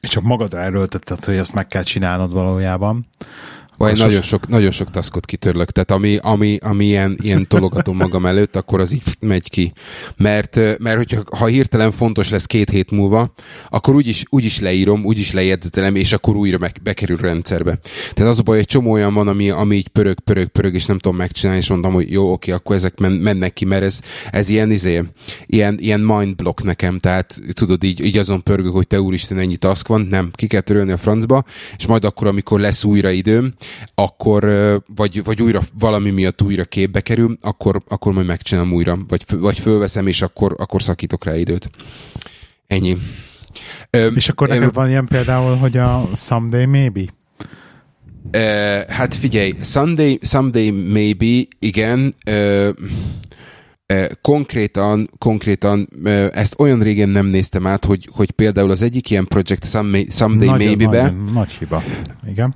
B: és csak magadra erőltetted, hogy azt meg kell csinálnod valójában,
A: vagy nagyon sok, nagyon sok taskot kitörlök, tehát ami, ami, ami ilyen, ilyen tologatom magam előtt, akkor az így megy ki. Mert, mert hogyha ha hirtelen fontos lesz két hét múlva, akkor úgyis, úgyis leírom, úgyis lejegyzetelem, és akkor újra meg, bekerül rendszerbe. Tehát az a baj, egy csomó olyan van, ami, ami így pörög, pörög, pörög, és nem tudom megcsinálni, és mondom, hogy jó, oké, akkor ezek men, mennek ki, mert ez, ez ilyen, izé, ilyen, ilyen mindblock nekem, tehát tudod, így, így azon pörgök, hogy te úristen, ennyi task van, nem, ki kell törölni a francba, és majd akkor, amikor lesz újra időm, akkor, vagy, vagy újra valami miatt újra képbe kerül, akkor, akkor majd megcsinálom újra, vagy, vagy fölveszem, és akkor, akkor szakítok rá időt. Ennyi.
B: És akkor neked van ilyen például, hogy a Someday Maybe?
A: Uh, hát figyelj, Sunday, Someday Maybe, igen. Uh, konkrétan, konkrétan ezt olyan régen nem néztem át, hogy, hogy például az egyik ilyen project Someday, someday Maybe-be
B: nagy, nagy hiba. Igen.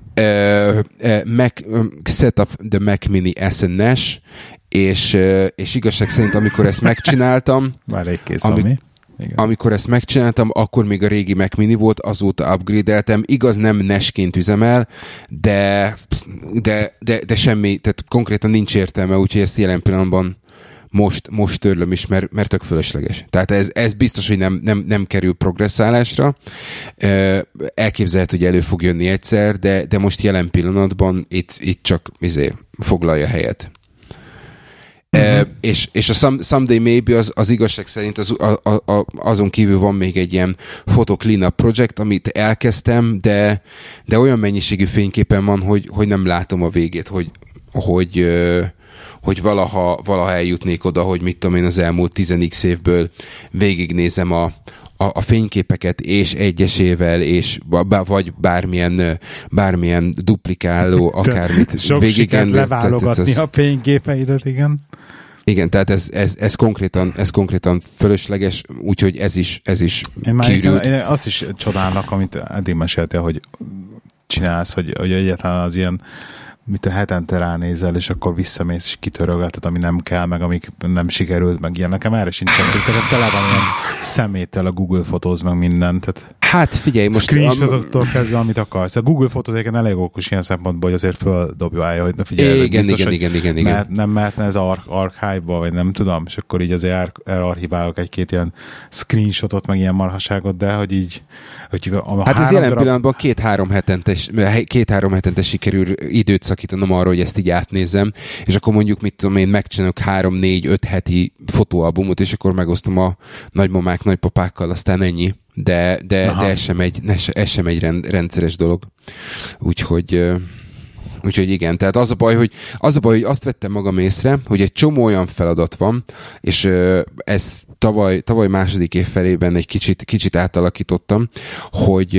A: Mac, um, set up the Mac Mini SNS, és, és igazság szerint, amikor ezt megcsináltam,
B: Már egy kész, ami, ami.
A: Igen. Amikor ezt megcsináltam, akkor még a régi Mac Mini volt, azóta upgrade-eltem. Igaz, nem nesként üzemel, de, de, de, de semmi, tehát konkrétan nincs értelme, úgyhogy ezt jelen pillanatban most, most törlöm is, mert, mert tök fölösleges. Tehát ez, ez biztos, hogy nem, nem, nem kerül progresszálásra. Elképzelhető, hogy elő fog jönni egyszer, de, de most jelen pillanatban itt, itt csak izé, foglalja helyet. Uh-huh. E, és, és a some, Someday Maybe az, az igazság szerint az, a, a, a, azon kívül van még egy ilyen photo cleanup project, amit elkezdtem, de, de olyan mennyiségű fényképen van, hogy, hogy nem látom a végét, hogy, hogy, hogy valaha, valaha eljutnék oda, hogy mit tudom én az elmúlt 10 évből végignézem a, a, a fényképeket és egyesével, és vagy bármilyen, bármilyen duplikáló, akármit.
B: Sok végig leválogatni a fényképeidet, igen.
A: Igen, tehát ez, ez, ez, konkrétan, ez konkrétan fölösleges, úgyhogy ez is, ez is
B: én már én, én azt is csodálnak, amit eddig meséltél, hogy csinálsz, hogy, hogy egyáltalán az ilyen mit a hetente ránézel, és akkor visszamész, és kitörölgeted, ami nem kell, meg amik nem sikerült, meg ilyen. Nekem erre sincsen. Tehát tele van ilyen szeméttel a Google fotóz, meg mindent. Tehát
A: hát figyelj, most...
B: Screenshotoktól kezdve, amit akarsz. A Google fotóz egyébként elég okos ilyen szempontból, hogy azért földobja, hogy na figyelj,
A: igen, biztos, igen, igen, igen, igen.
B: Mert, nem mehetne ez ar- archive-ba, vagy nem tudom, és akkor így azért ar- elarchiválok egy-két ilyen screenshotot, meg ilyen marhaságot, de hogy így hogy
A: a hát ez jelen darab... pillanatban két-három hetentes, két-három hetentes sikerül időt szakítanom arra, hogy ezt így átnézem, és akkor mondjuk, mit tudom én, megcsinálok három-négy-öt heti fotóalbumot, és akkor megosztom a nagymamák, nagypapákkal, aztán ennyi. De, de, de ez sem egy, ez sem egy rendszeres dolog. Úgyhogy Úgyhogy igen, tehát az a baj, hogy az a baj, hogy azt vettem magam észre, hogy egy csomó olyan feladat van, és ez tavaly, tavaly második év felében egy kicsit, kicsit átalakítottam, hogy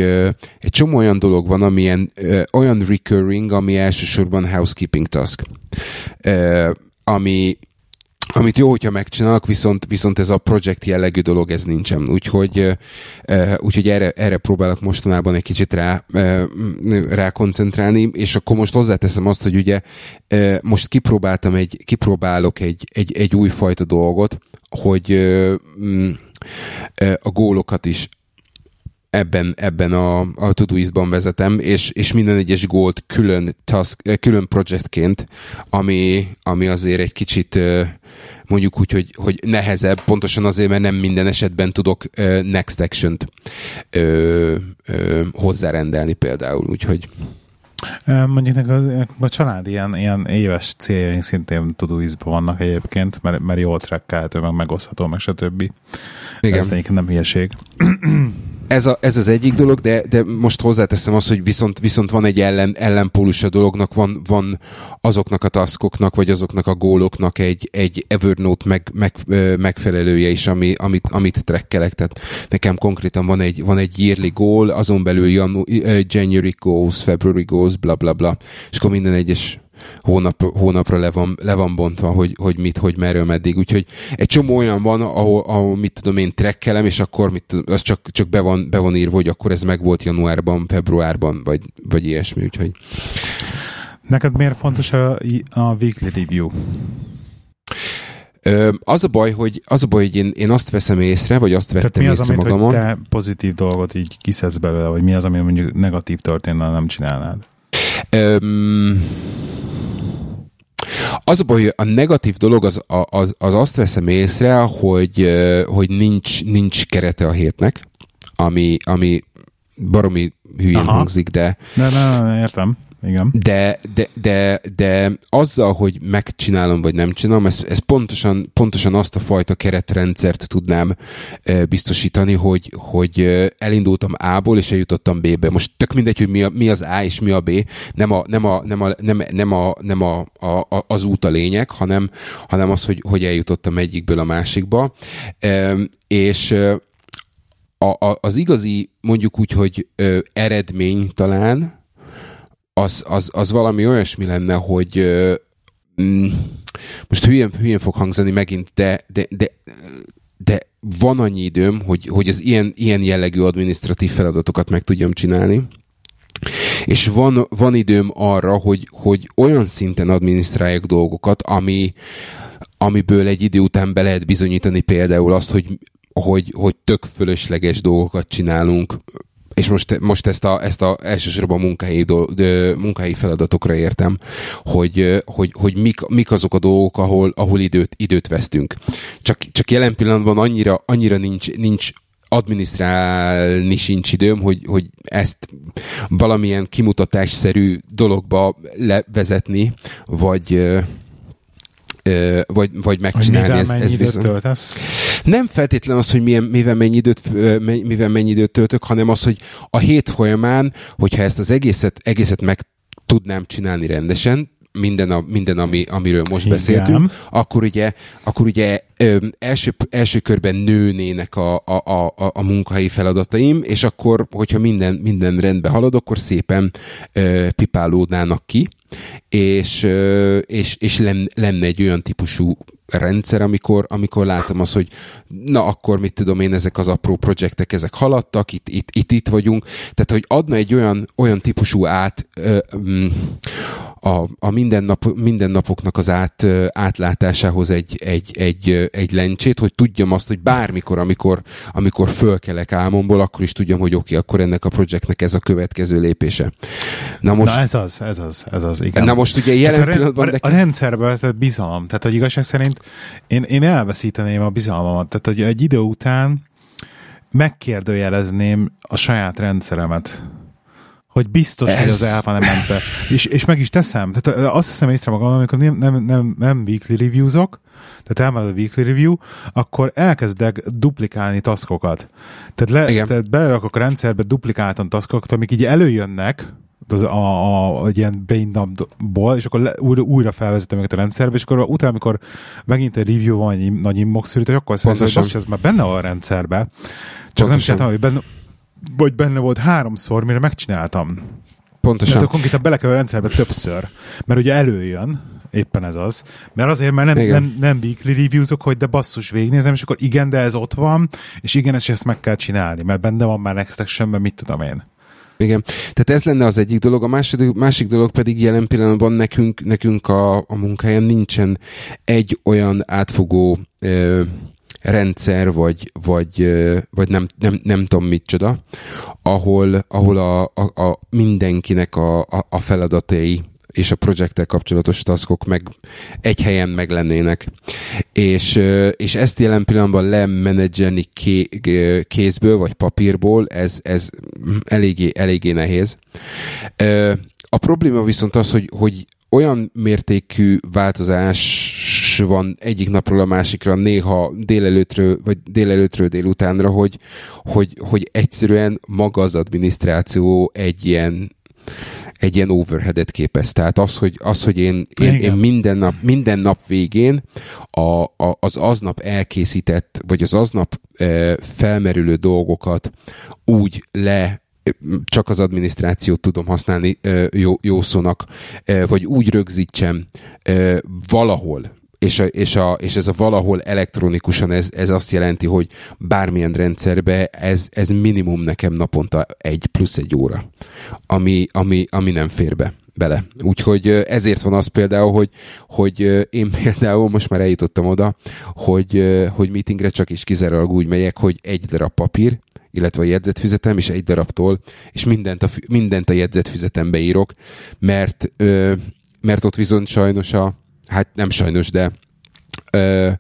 A: egy csomó olyan dolog van, amilyen olyan recurring, ami elsősorban housekeeping task. Ami amit jó, hogyha megcsinálok, viszont, viszont ez a projekt jellegű dolog, ez nincsen. Úgyhogy, úgyhogy erre, erre próbálok mostanában egy kicsit rá, rá koncentrálni, és akkor most hozzáteszem azt, hogy ugye most kipróbáltam egy, kipróbálok egy, egy, egy újfajta dolgot, hogy mm, a gólokat is ebben, ebben a, a Todoist-ban vezetem, és, és minden egyes gólt külön, task, külön projektként, ami, ami azért egy kicsit mondjuk úgy, hogy, hogy nehezebb, pontosan azért, mert nem minden esetben tudok next action-t hozzárendelni például, úgyhogy
B: Mondjuk a, a család ilyen, ilyen éves céljaink szintén Todoist-ban vannak egyébként, mert, mert jól trekkelhető, meg megosztható, meg stb. Igen. Ez egyébként nem hülyeség
A: ez, a, ez az egyik dolog, de, de most hozzáteszem azt, hogy viszont, viszont van egy ellen, ellenpólus a dolognak, van, van azoknak a taskoknak, vagy azoknak a góloknak egy, egy Evernote meg, meg, megfelelője is, ami, amit, amit trekkelek. Tehát nekem konkrétan van egy, van egy yearly goal, azon belül janu, January goals, February goals, bla bla bla, és akkor minden egyes hónap, hónapra le van, le van bontva, hogy, hogy mit, hogy merről, meddig. Úgyhogy egy csomó olyan van, ahol, ahol mit tudom én trekkelem, és akkor mit, az csak, csak be, van, be van írva, hogy akkor ez meg volt januárban, februárban, vagy, vagy ilyesmi, úgyhogy.
B: Neked miért fontos a, a weekly review?
A: az a baj, hogy, az a baj, hogy én, én azt veszem észre, vagy azt vettem
B: Tehát mi az,
A: észre
B: amit,
A: magamon.
B: Hogy te pozitív dolgot így kiszedsz belőle, vagy mi az, ami mondjuk negatív történne, nem csinálnád? Um,
A: az a baj, hogy a negatív dolog az, az, az azt veszem észre, hogy, hogy nincs, nincs kerete a hétnek, ami, ami baromi hülyén Aha. hangzik, de...
B: De, ne, ne, értem igen.
A: De, de, de, de azzal, hogy megcsinálom vagy nem csinálom, ez, ez pontosan, pontosan azt a fajta keretrendszert tudnám biztosítani, hogy, hogy elindultam A-ból, és eljutottam B-be. Most tök mindegy, hogy mi, a, mi az A és mi a B, nem, a, nem, a, nem, a, nem, nem, a, nem a, a, az út a lényeg, hanem, hanem az, hogy, hogy eljutottam egyikből a másikba. És a, a, az igazi, mondjuk úgy, hogy ö, eredmény talán, az, az, az valami olyasmi lenne, hogy mm, most hülyén, hülyén fog hangzani megint, de, de, de, de van annyi időm, hogy, hogy az ilyen, ilyen jellegű administratív feladatokat meg tudjam csinálni, és van, van időm arra, hogy, hogy olyan szinten adminisztráljak dolgokat, ami, amiből egy idő után be lehet bizonyítani például azt, hogy, hogy, hogy tök fölösleges dolgokat csinálunk, és most, most ezt, a, ezt a elsősorban munkahelyi, do, munkahelyi feladatokra értem, hogy, hogy, hogy mik, mik azok a dolgok, ahol, ahol időt, időt vesztünk. Csak, csak jelen pillanatban annyira, annyira nincs, nincs adminisztrálni sincs időm, hogy, hogy ezt valamilyen kimutatásszerű dologba levezetni, vagy, vagy, vagy megcsinálni.
B: Mivel
A: ezt,
B: mennyi
A: ez
B: időt
A: viszont...
B: töltesz?
A: Nem feltétlen az, hogy milyen, mivel, mennyi időt, mivel mennyi időt töltök, hanem az, hogy a hét folyamán, hogyha ezt az egészet, egészet meg tudnám csinálni rendesen, minden, a, minden ami, amiről most Igen. beszéltünk, akkor ugye, akkor ugye ö, első, első körben nőnének a, a, a, a munkahelyi feladataim, és akkor, hogyha minden, minden rendbe halad, akkor szépen ö, pipálódnának ki, és, ö, és, és lenne egy olyan típusú rendszer, amikor, amikor látom azt, hogy na akkor mit tudom én, ezek az apró projektek, ezek haladtak, itt, itt, itt, itt vagyunk. Tehát, hogy adna egy olyan, olyan típusú át ö, mm, a, a mindennap, mindennapoknak az át, átlátásához egy, egy, egy, egy lencsét, hogy tudjam azt, hogy bármikor, amikor, amikor fölkelek álmomból, akkor is tudjam, hogy oké, okay, akkor ennek a projektnek ez a következő lépése.
B: Na, most, Na ez az, ez az, ez az, igen.
A: Na most ugye jelen
B: hát a,
A: pillanatban...
B: A, a rendszerben tehát bizalom, tehát hogy igazság szerint én, én elveszíteném a bizalmamat, tehát hogy egy idő után megkérdőjelezném a saját rendszeremet hogy biztos, Ez... hogy az el van mentve. És, és meg is teszem. Tehát azt hiszem észre magam, amikor nem, nem, nem, nem weekly reviewzok, tehát elmegy a weekly review, akkor elkezdek duplikálni taskokat. Tehát, le, tehát belerakok a rendszerbe duplikáltan taskokat, amik így előjönnek, az a, a, a, egy ilyen brain és akkor le, újra, újra felvezetem őket a rendszerbe, és akkor utána, amikor megint egy review van, egy nagy inbox szűrít, akkor azt mondom, hogy ez már benne van a rendszerbe. Csak Pontosan. nem csináltam, hogy benne, vagy benne volt háromszor, mire megcsináltam.
A: Pontosan.
B: Akkor konkrétan bele kell a rendszerbe többször. Mert ugye előjön, éppen ez az. Mert azért, mert nem, nem, nem weekly reviewzok, hogy de basszus végignézem, és akkor igen, de ez ott van, és igen, és ezt meg kell csinálni, mert benne van már next actionben, mit tudom én.
A: Igen. Tehát ez lenne az egyik dolog. A másik, másik dolog pedig jelen pillanatban nekünk, nekünk a, a munkáján nincsen egy olyan átfogó ö, rendszer, vagy, vagy, vagy nem, nem, nem tudom micsoda, ahol, ahol a, a, a mindenkinek a, a, a feladatai és a projekttel kapcsolatos taskok meg egy helyen meg lennének. És, és ezt jelen pillanatban lemenedzselni ké, kézből vagy papírból, ez, ez eléggé, eléggé nehéz. A probléma viszont az, hogy, hogy olyan mértékű változás van egyik napról a másikra, néha délelőttről, vagy délelőttről délutánra, hogy, hogy, hogy egyszerűen maga az adminisztráció egy ilyen egy ilyen overheadet képez. Tehát az, hogy, az, hogy én, én, én minden, nap, minden nap végén a, a, az aznap elkészített, vagy az aznap e, felmerülő dolgokat úgy le csak az adminisztrációt tudom használni jó, jó szónak, vagy úgy rögzítsem valahol, és, a, és, a, és ez a valahol elektronikusan, ez, ez azt jelenti, hogy bármilyen rendszerbe ez, ez minimum nekem naponta egy plusz egy óra, ami, ami, ami nem fér be bele. Úgyhogy ezért van az például, hogy, hogy én például most már eljutottam oda, hogy, hogy meetingre csak is kizárólag úgy megyek, hogy egy darab papír, illetve a jegyzetfüzetem, és egy darabtól, és mindent a, mindent a jegyzetfüzetembe írok, mert, mert ott viszont sajnos a, hát nem sajnos, de ö,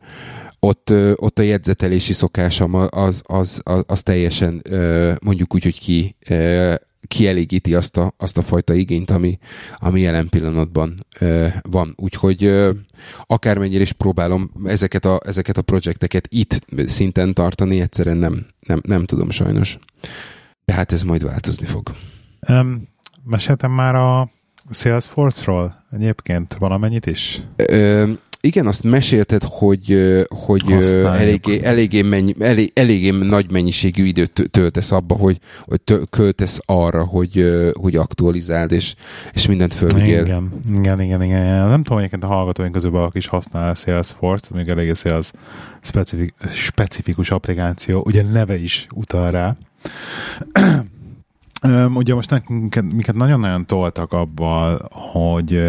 A: ott, ö, ott a jegyzetelési szokásom az, az, az, az teljesen ö, mondjuk úgy, hogy ki ö, kielégíti azt a, azt a fajta igényt, ami, ami jelen pillanatban ö, van. Úgyhogy ö, akármennyire is próbálom ezeket a, ezeket a projekteket itt szinten tartani, egyszerűen nem, nem, nem tudom sajnos. De hát ez majd változni fog.
B: Um, meséltem már a Salesforce-ról egyébként valamennyit is?
A: Ö, igen, azt mesélted, hogy, hogy eléggé, eléggé, mennyi, elég, eléggé nagy mennyiségű időt töltesz abba, hogy, hogy költesz arra, hogy, hogy aktualizáld, és, és mindent fölvigyél.
B: Igen, igen, igen, igen. Nem tudom, egyébként a hallgatóink közül valaki is használ Salesforce-t, még eléggé sales specifik, specifikus applikáció, ugye neve is utal rá. Ugye most nekünk, minket nagyon-nagyon toltak abban, hogy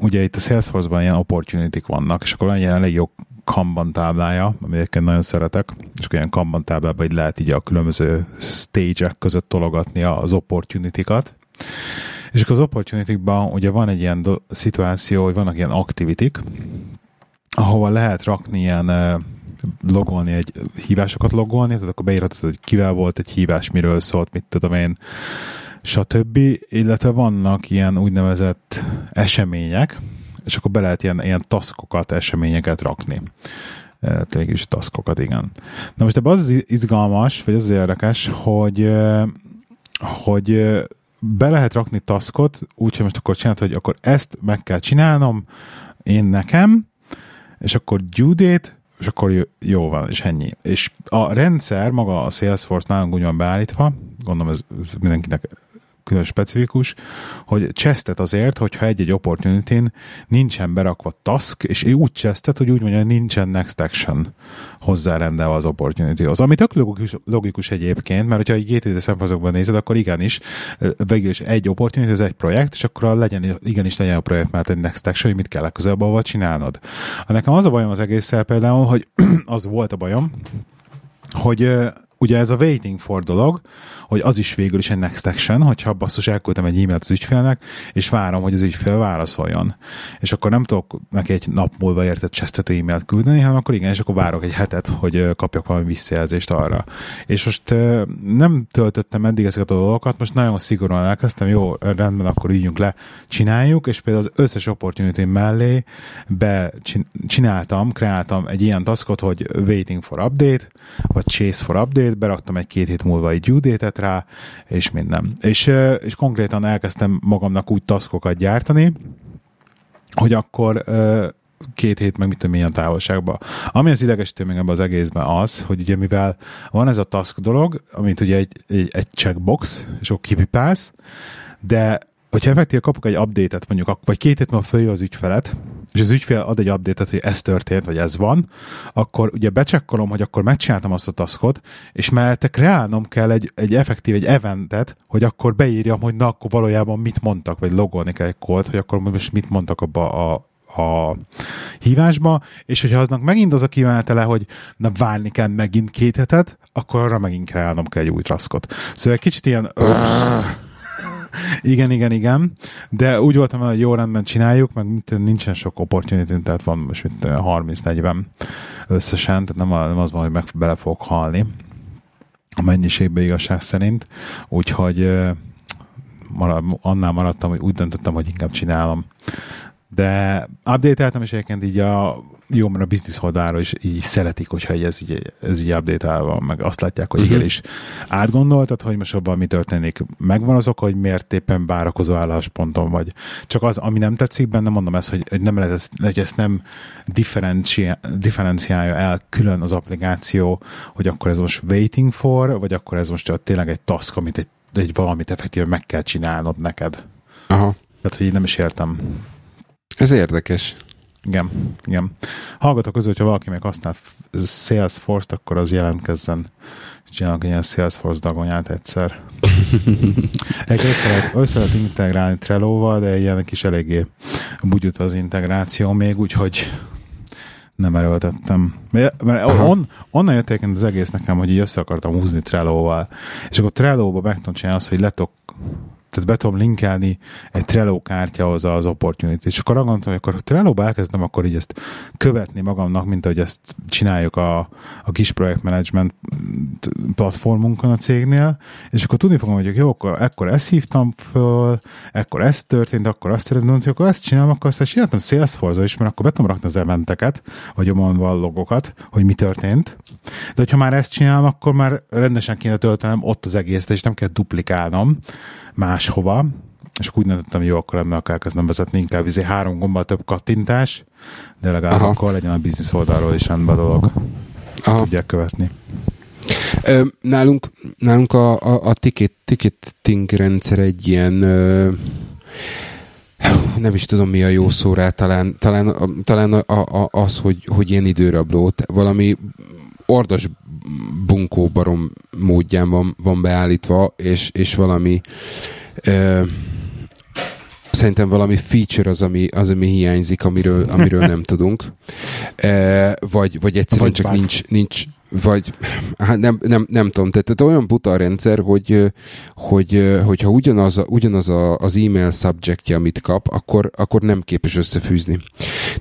B: ugye itt a Salesforce-ban ilyen opportunity vannak, és akkor van ilyen elég jó Kanban táblája, amit nagyon szeretek, és ilyen Kanban táblában így lehet így a különböző stage-ek között tologatni az opportunity-kat. És akkor az opportunity-ban ugye van egy ilyen do- szituáció, hogy vannak ilyen activity ahova lehet rakni ilyen logolni egy hívásokat logolni, tehát akkor beírhatod, hogy kivel volt egy hívás, miről szólt, mit tudom én, stb. Illetve vannak ilyen úgynevezett események, és akkor be lehet ilyen, ilyen taszkokat, eseményeket rakni. Tényleg is taszkokat, igen. Na most ebben az izgalmas, vagy az érdekes, hogy hogy be lehet rakni taskot, úgyhogy most akkor csinálod, hogy akkor ezt meg kell csinálnom én nekem, és akkor due date, és akkor jó van, és ennyi. És a rendszer, maga a Salesforce nálunk úgy van beállítva, gondolom ez, mindenkinek külön specifikus, hogy csesztet azért, hogyha egy-egy opportunity nincsen berakva task, és úgy csesztet, hogy úgy mondja, nincsen next action hozzárendelve az opportunity az Ami tök logikus, logikus egyébként, mert hogyha egy GTD szempontokban nézed, akkor igenis, végül is egy opportunity, ez egy projekt, és akkor legyen, igenis legyen a projekt, mert egy next action, hogy mit kell legközelebb ahol csinálnod. Nekem az a bajom az egésszel például, hogy az volt a bajom, hogy ugye ez a waiting for dolog, hogy az is végül is egy next action, hogyha basszus elküldtem egy e-mailt az ügyfélnek, és várom, hogy az ügyfél válaszoljon. És akkor nem tudok neki egy nap múlva értett csesztető e-mailt küldeni, hanem akkor igen, és akkor várok egy hetet, hogy kapjak valami visszajelzést arra. És most nem töltöttem eddig ezeket a dolgokat, most nagyon szigorúan elkezdtem, jó, rendben, akkor üljünk le, csináljuk, és például az összes opportunity mellé be csináltam, kreáltam egy ilyen taskot, hogy waiting for update, vagy chase for update, beraktam egy két hét múlva egy date rá, és minden. És, és konkrétan elkezdtem magamnak úgy taskokat gyártani, hogy akkor két hét, meg mit tudom, milyen távolságban. Ami az idegesítő még ebben az egészben az, hogy ugye mivel van ez a task dolog, amit ugye egy, egy, egy checkbox, és akkor kipipálsz, de hogyha effektíve kapok egy update-et, mondjuk, vagy két hét múlva följön az ügyfelet, és az ügyfél ad egy update-et, hogy ez történt, vagy ez van, akkor ugye becsekkolom, hogy akkor megcsináltam azt a taskot, és mellette kreálnom kell egy, egy effektív, egy eventet, hogy akkor beírjam, hogy na, akkor valójában mit mondtak, vagy logolni kell egy kolt, hogy akkor most mit mondtak abba a, a hívásba, és hogyha aznak megint az a kimenetele, hogy na várni kell megint két hetet, akkor arra megint kreálnom kell egy új taskot. Szóval egy kicsit ilyen... Ups, igen, igen, igen. De úgy voltam, hogy jó rendben csináljuk, meg nincsen sok opportunity, tehát van most 30-40 összesen, tehát nem, nem az van, hogy meg bele fogok halni a mennyiségbe igazság szerint. Úgyhogy marad, annál maradtam, hogy úgy döntöttem, hogy inkább csinálom. De update és egyébként így a jó, mert a business oldalról is így szeretik, hogyha ez így, ez így update van, meg azt látják, hogy uh-huh. igen is átgondoltad, hogy most abban mi történik. Megvan azok, hogy miért éppen várakozó állásponton vagy. Csak az, ami nem tetszik benne, mondom ezt, hogy, hogy nem lehet ezt, hogy ezt nem differenciálja el külön az applikáció, hogy akkor ez most waiting for, vagy akkor ez most tényleg egy task, amit egy, egy valamit effektíve meg kell csinálnod neked. Aha. Tehát, hogy így nem is értem.
A: Ez érdekes.
B: Igen, igen. Hallgatok közül, hogyha valaki meg használ Salesforce-t, akkor az jelentkezzen. Csinálok ilyen Salesforce dagonyát egyszer. Egy össze lehet, össze lehet integrálni Trello-val, de ilyenek is eléggé bugyut az integráció még, úgyhogy nem erőltettem. Mert, mert on, onnan jött az egész nekem, hogy így össze akartam húzni Trello-val. És akkor Trello-ba meg tudom csinálni azt, hogy letok tehát be tudom linkelni egy Trello kártyához az opportunity És akkor gondoltam, hogy akkor Trello-ba elkezdem, akkor így ezt követni magamnak, mint ahogy ezt csináljuk a, a kis projektmenedzsment platformunkon a cégnél, és akkor tudni fogom, hogy jó, akkor ekkor ezt hívtam föl, ekkor ez történt, akkor azt történt, hogy akkor ezt csinálom, akkor azt csináltam salesforce is, mert akkor be tudom rakni az eventeket, vagy a logokat, hogy mi történt. De hogyha már ezt csinálom, akkor már rendesen kéne töltenem ott az egészet, és nem kell duplikálnom máshova, és úgy döntöttem, jó, akkor ebben kell kezdem vezetni, inkább izé három gombbal több kattintás, de legalább Aha. akkor legyen a biznisz oldalról is rendben a dolog. Aha. Tudják követni.
A: Ö, nálunk, nálunk a, a, a ticket, ticketing rendszer egy ilyen ö, nem is tudom mi a jó szó rá, talán, talán, talán a, a, az, hogy, hogy ilyen időrabló, valami ordas bunkó barom módján van, van beállítva, és, és valami ö, szerintem valami feature az, ami, az, ami hiányzik, amiről, amiről nem tudunk. E, vagy, vagy egyszerűen vagy csak nincs, nincs, vagy hát nem, nem, nem tudom, tehát, tehát olyan buta a rendszer, hogy, hogy hogyha ugyanaz, ugyanaz a, az e-mail subjectje, amit kap, akkor, akkor nem képes összefűzni.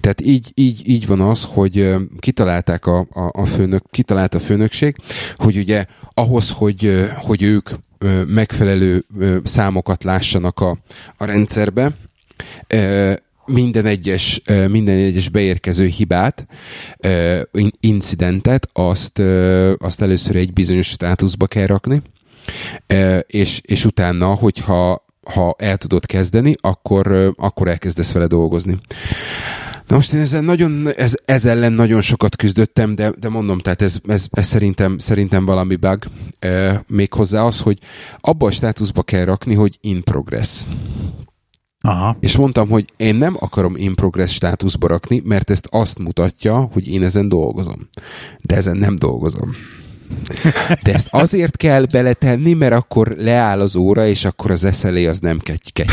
A: Tehát így, így, így van az, hogy kitalálták a, a, a főnök, kitalált a főnökség, hogy ugye ahhoz, hogy, hogy ők megfelelő számokat lássanak a, a rendszerbe, minden egyes, minden egyes beérkező hibát, incidentet, azt, azt először egy bizonyos státuszba kell rakni, és, és utána, hogyha ha el tudod kezdeni, akkor, akkor elkezdesz vele dolgozni. Na most én ezzel, nagyon, ez, ez ellen nagyon sokat küzdöttem, de, de mondom, tehát ez, ez, ez szerintem, szerintem valami bug. E, méghozzá az, hogy abba a státuszba kell rakni, hogy in progress.
B: Aha.
A: És mondtam, hogy én nem akarom in progress státuszba rakni, mert ezt azt mutatja, hogy én ezen dolgozom. De ezen nem dolgozom. De ezt azért kell beletenni, mert akkor leáll az óra, és akkor az eszelé az nem ketyeg.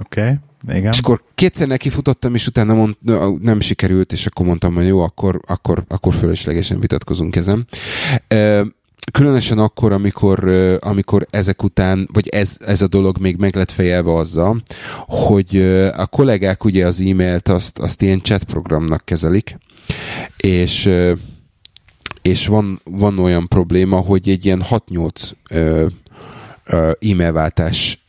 B: Oké. Okay. Igen.
A: És akkor kétszer neki futottam, és utána mond, nem sikerült, és akkor mondtam, hogy jó, akkor, akkor, akkor fölöslegesen vitatkozunk ezen. Különösen akkor, amikor, amikor ezek után, vagy ez, ez a dolog még meg lett fejelve azzal, hogy a kollégák ugye az e-mailt azt, azt ilyen chat programnak kezelik, és és van, van olyan probléma, hogy egy ilyen 6-8 e-mailváltás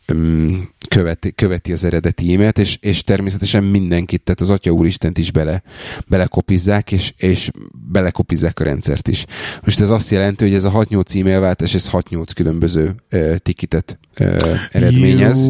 A: követi, követi az eredeti e-mailt, és, és természetesen mindenkit, tehát az Atya Úristent is bele, belekopizzák, és, és belekopizzák a rendszert is. Most ez azt jelenti, hogy ez a 6-8 e-mail váltás, ez 6-8 különböző uh, tikitet uh, eredményez.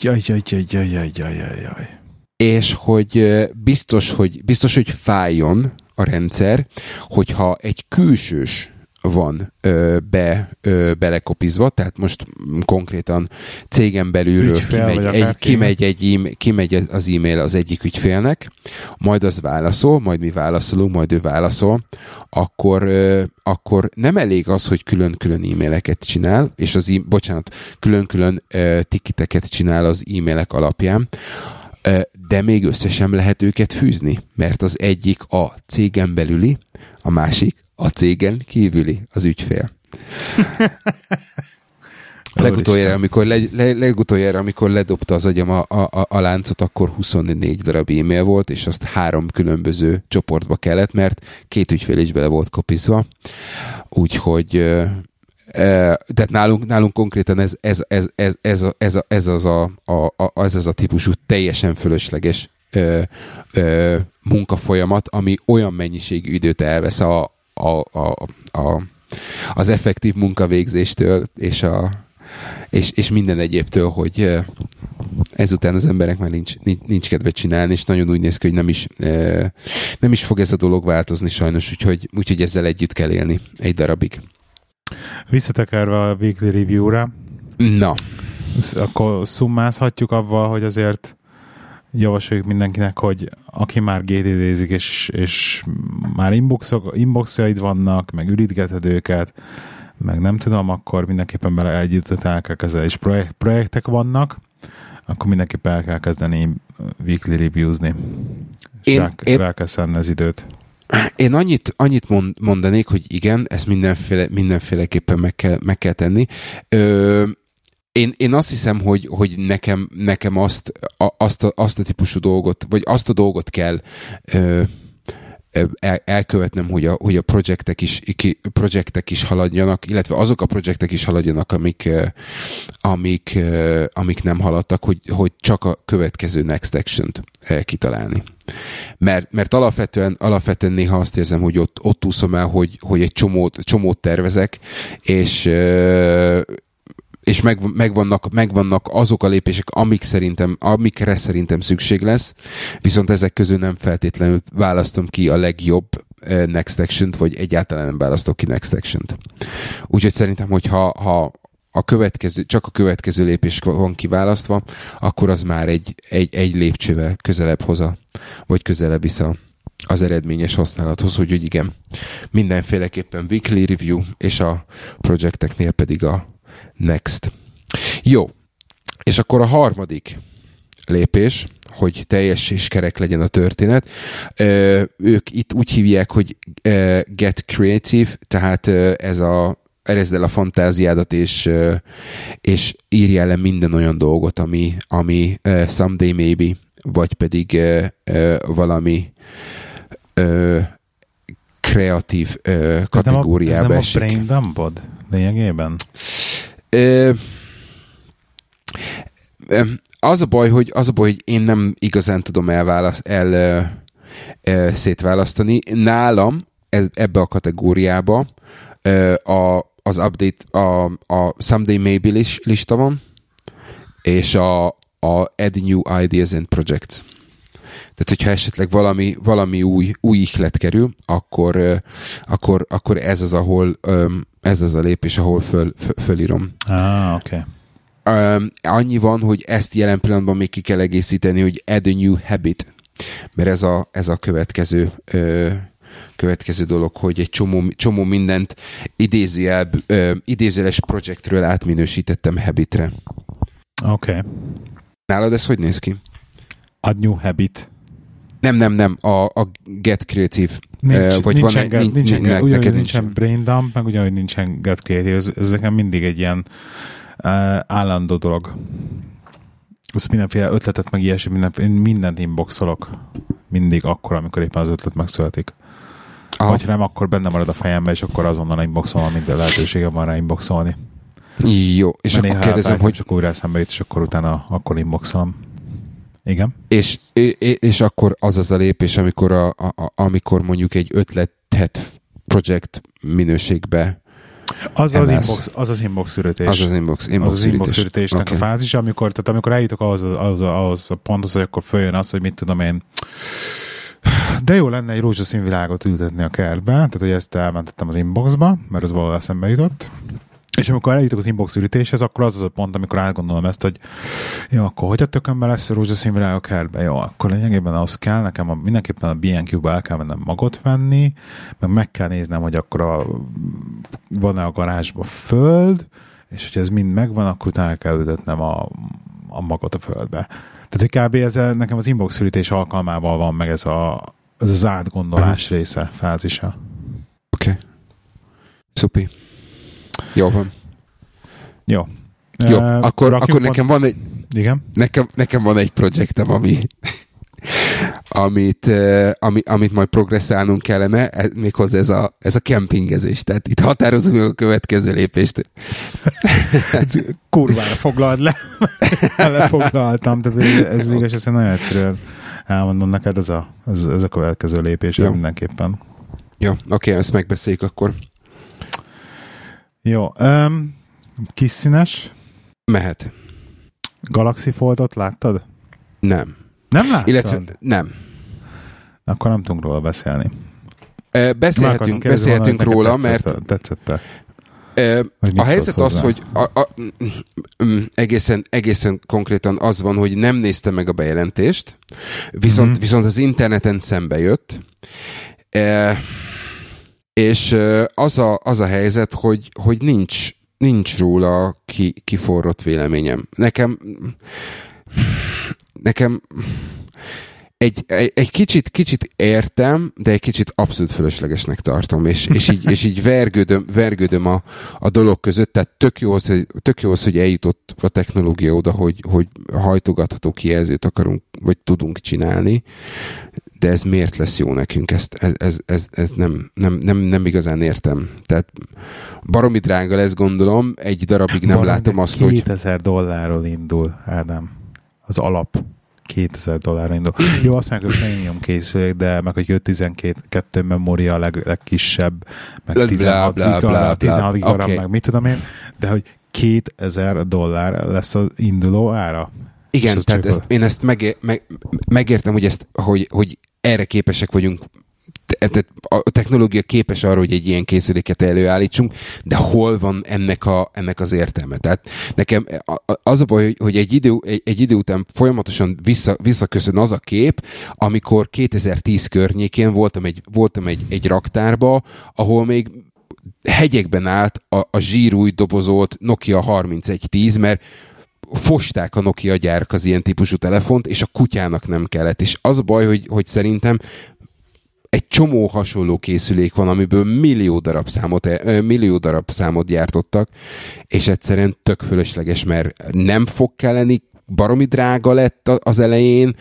B: Jaj, jaj, jaj, jaj, jaj, jaj, jaj.
A: És hogy biztos, hogy biztos, hogy fájjon a rendszer, hogyha egy külsős van ö, be, ö, belekopizva, tehát most konkrétan cégen belülről Ügyfél, kimegy, egy, kimegy, egy e kimegy az e-mail az egyik ügyfélnek, majd az válaszol, majd mi válaszolunk, majd ő válaszol, akkor, ö, akkor nem elég az, hogy külön-külön e-maileket csinál, és az, e- bocsánat, külön-külön ö, tikiteket csinál az e-mailek alapján, de még össze sem lehet őket fűzni, mert az egyik a cégen belüli, a másik a cégen kívüli az ügyfél. Legutoljára, amikor, le, le, legutoljára, amikor ledobta az agyam a, a, a láncot, akkor 24 darab e-mail volt, és azt három különböző csoportba kellett, mert két ügyfél is bele volt kopizva. Úgyhogy tehát nálunk, nálunk konkrétan ez, ez, ez, ez, ez, ez, ez, az a, a, a, ez az a típusú teljesen fölösleges ö, ö, munkafolyamat, ami olyan mennyiségű időt elvesz a, a, a, a, az effektív munkavégzéstől és, a, és, és minden egyébtől, hogy ezután az emberek már nincs, nincs, nincs kedve csinálni, és nagyon úgy néz ki, hogy nem is, nem is fog ez a dolog változni sajnos, úgyhogy, úgyhogy ezzel együtt kell élni egy darabig.
B: Visszatekerve a weekly review-ra,
A: Na.
B: Akkor szummázhatjuk avval, hogy azért javasoljuk mindenkinek, hogy aki már GTD-zik, és, és már inboxok, inboxjaid vannak, meg ürítgeted őket, meg nem tudom, akkor mindenképpen bele együtt el kell kezdeni, és projekt, projektek vannak, akkor mindenképpen el kell kezdeni weekly reviews-ni. És én, rá, én, rá kell szenni az időt.
A: Én annyit, annyit mond, mondanék, hogy igen, ezt mindenféle, mindenféleképpen meg kell, meg kell tenni. Ö, én, én azt hiszem, hogy, hogy nekem, nekem azt, a, azt, a, azt a típusú dolgot, vagy azt a dolgot kell ö, el, elkövetnem, hogy a, hogy a projektek is, projektek is haladjanak, illetve azok a projektek is haladjanak, amik, amik, amik nem haladtak, hogy, hogy csak a következő next action-t kitalálni. Mert, mert alapvetően, alapvetően néha azt érzem, hogy ott, ott úszom el, hogy, hogy egy csomót, csomót tervezek, és, és meg, megvannak, megvannak azok a lépések, amik szerintem, amikre szerintem szükség lesz, viszont ezek közül nem feltétlenül választom ki a legjobb next action vagy egyáltalán nem választok ki next action-t. Úgyhogy szerintem, hogy ha, ha a következő, csak a következő lépés van kiválasztva, akkor az már egy, egy, egy lépcsővel közelebb hoza, vagy közelebb vissza az eredményes használathoz, hogy, hogy igen, mindenféleképpen weekly review, és a projekteknél pedig a next. Jó, és akkor a harmadik lépés, hogy teljes és kerek legyen a történet. Ö, ők itt úgy hívják, hogy get creative, tehát ez a erezd el a fantáziádat, és, és írjál le minden olyan dolgot, ami, ami someday maybe, vagy pedig valami kreatív kategóriába
B: esik. Ez nem a, brain dumpod lényegében?
A: Az a baj, hogy, az a baj, hogy én nem igazán tudom elválaszt, el, el, el szétválasztani. Nálam ez, ebbe a kategóriába a, az update, a, a Someday Maybe lista van, és a, a Add New Ideas and Projects. Tehát, hogyha esetleg valami, valami új, új ihlet kerül, akkor, akkor, akkor ez az, ahol ez az a lépés, ahol föl, föl, fölírom.
B: Ah, oké. Okay.
A: Um, annyi van, hogy ezt jelen pillanatban még ki kell egészíteni, hogy add a new habit, mert ez a, ez a következő ö, következő dolog, hogy egy csomó, csomó mindent idézőjel, ö, idézőles projektről átminősítettem habitre.
B: Oké. Okay.
A: Nálad ez hogy néz ki?
B: Add new habit.
A: Nem, nem, nem, a, a Get Creative.
B: Nincs, vagy nincsen, van, get, nincsen, nincsen, ugyanúgy nincsen brain dump, meg ugyanúgy nincsen Get Creative. Ez, ez nekem mindig egy ilyen uh, állandó dolog. Ez mindenféle ötletet, meg ilyesmi, minden, én mindent inboxolok. Mindig akkor, amikor éppen az ötlet megszületik. Aha. Vagy nem, akkor benne marad a fejembe, és akkor azonnal inboxolom, minden lehetőségem van rá inboxolni.
A: Jó, és Mert akkor kérdezem, hogy...
B: Csak újra eszembe jut, és akkor utána akkor inboxolom. Igen.
A: És, és akkor az az a lépés, amikor, a, a, amikor mondjuk egy ötletet projekt minőségbe
B: az az, inbox, az az inbox szürítés.
A: Az az inbox, inbox
B: az, az inbox szürítésnek okay. a fázis, amikor, tehát amikor eljutok ahhoz, ahhoz, ahhoz a ponthoz, hogy akkor följön az, hogy mit tudom én, de jó lenne egy rózsaszín világot ültetni a kertbe, tehát hogy ezt elmentettem az inboxba, mert az valahol eszembe jutott. És amikor eljutok az inbox ürítéshez, akkor az az a pont, amikor átgondolom ezt, hogy jó, akkor hogy a tökönben lesz a rózsaszín virág kertbe? Jó, akkor lényegében az kell, nekem a, mindenképpen a BNQ-ba el kell mennem magot venni, meg meg kell néznem, hogy akkor a, van-e a garázsba föld, és hogy ez mind megvan, akkor utána kell ültetnem a, a magot a földbe. Tehát, hogy kb. Ez nekem az inbox ürítés alkalmával van meg ez, a, ez az átgondolás uh-huh. része, fázisa.
A: Oké. Okay. Szupi. Jó van.
B: Jó.
A: Jó, uh, akkor, akkor nekem van egy...
B: Igen?
A: Nekem, nekem van egy projektem, ami amit, ami, amit majd progresszálnunk kellene, ez, méghozzá ez a, ez a kempingezés. Tehát itt határozunk meg a következő lépést.
B: Kurvára foglald le. Lefoglaltam. Tehát ez, ez igaz, ezt nagyon egyszerűen elmondom neked, ez a, ez, ez a következő lépés Jó. mindenképpen.
A: Jó, oké, ezt megbeszéljük akkor.
B: Jó. Um, kis színes?
A: Mehet.
B: Galaxy Foldot láttad?
A: Nem.
B: Nem láttad?
A: Illetve nem.
B: Akkor nem tudunk róla beszélni.
A: E, beszélhetünk, beszélhetünk róla, tetszett, mert...
B: Tetszette.
A: E, a helyzet az, hogy a, a, egészen, egészen konkrétan az van, hogy nem nézte meg a bejelentést, viszont, mm-hmm. viszont az interneten szembe jött. E, és az a, az a helyzet, hogy, hogy nincs, nincs róla ki, kiforrott véleményem. Nekem nekem egy, egy, egy kicsit, kicsit értem, de egy kicsit abszolút fölöslegesnek tartom, és, és így, és így vergődöm, vergődöm a, a dolog között, tehát tök jó, az, tök jó az, hogy eljutott a technológia oda, hogy, hogy hajtogatható kijelzőt akarunk, vagy tudunk csinálni, de ez miért lesz jó nekünk? Ezt, ez, ez, ez, ez nem, nem, nem, nem igazán értem. Tehát baromi drága lesz, gondolom, egy darabig nem Baromi látom azt,
B: 2000 hogy... 2000 dollárról indul, Ádám. Az alap 2000 dollárra indul. Jó, azt mondják, hogy premium készülék, de meg hogy 5-12 memória a leg, legkisebb, meg 16 bla, bla, bla, 16 giga okay. meg mit tudom én, de hogy 2000 dollár lesz az induló ára.
A: Igen, tehát ezt, én ezt megé, meg, megértem, hogy, ezt, hogy, hogy erre képesek vagyunk tehát a technológia képes arra, hogy egy ilyen készüléket előállítsunk, de hol van ennek, a, ennek az értelme? Tehát nekem az a baj, hogy egy idő, egy, egy idő után folyamatosan vissza, visszaköszön az a kép, amikor 2010 környékén voltam egy, voltam egy, egy raktárba, ahol még hegyekben állt a, a zsírúj dobozolt Nokia 3110, mert fosták a Nokia gyárak az ilyen típusú telefont, és a kutyának nem kellett. És az a baj, hogy, hogy szerintem egy csomó hasonló készülék van, amiből millió darab számot, eh, millió darab számot gyártottak, és egyszerűen tök fölösleges, mert nem fog kelleni, baromi drága lett az elején,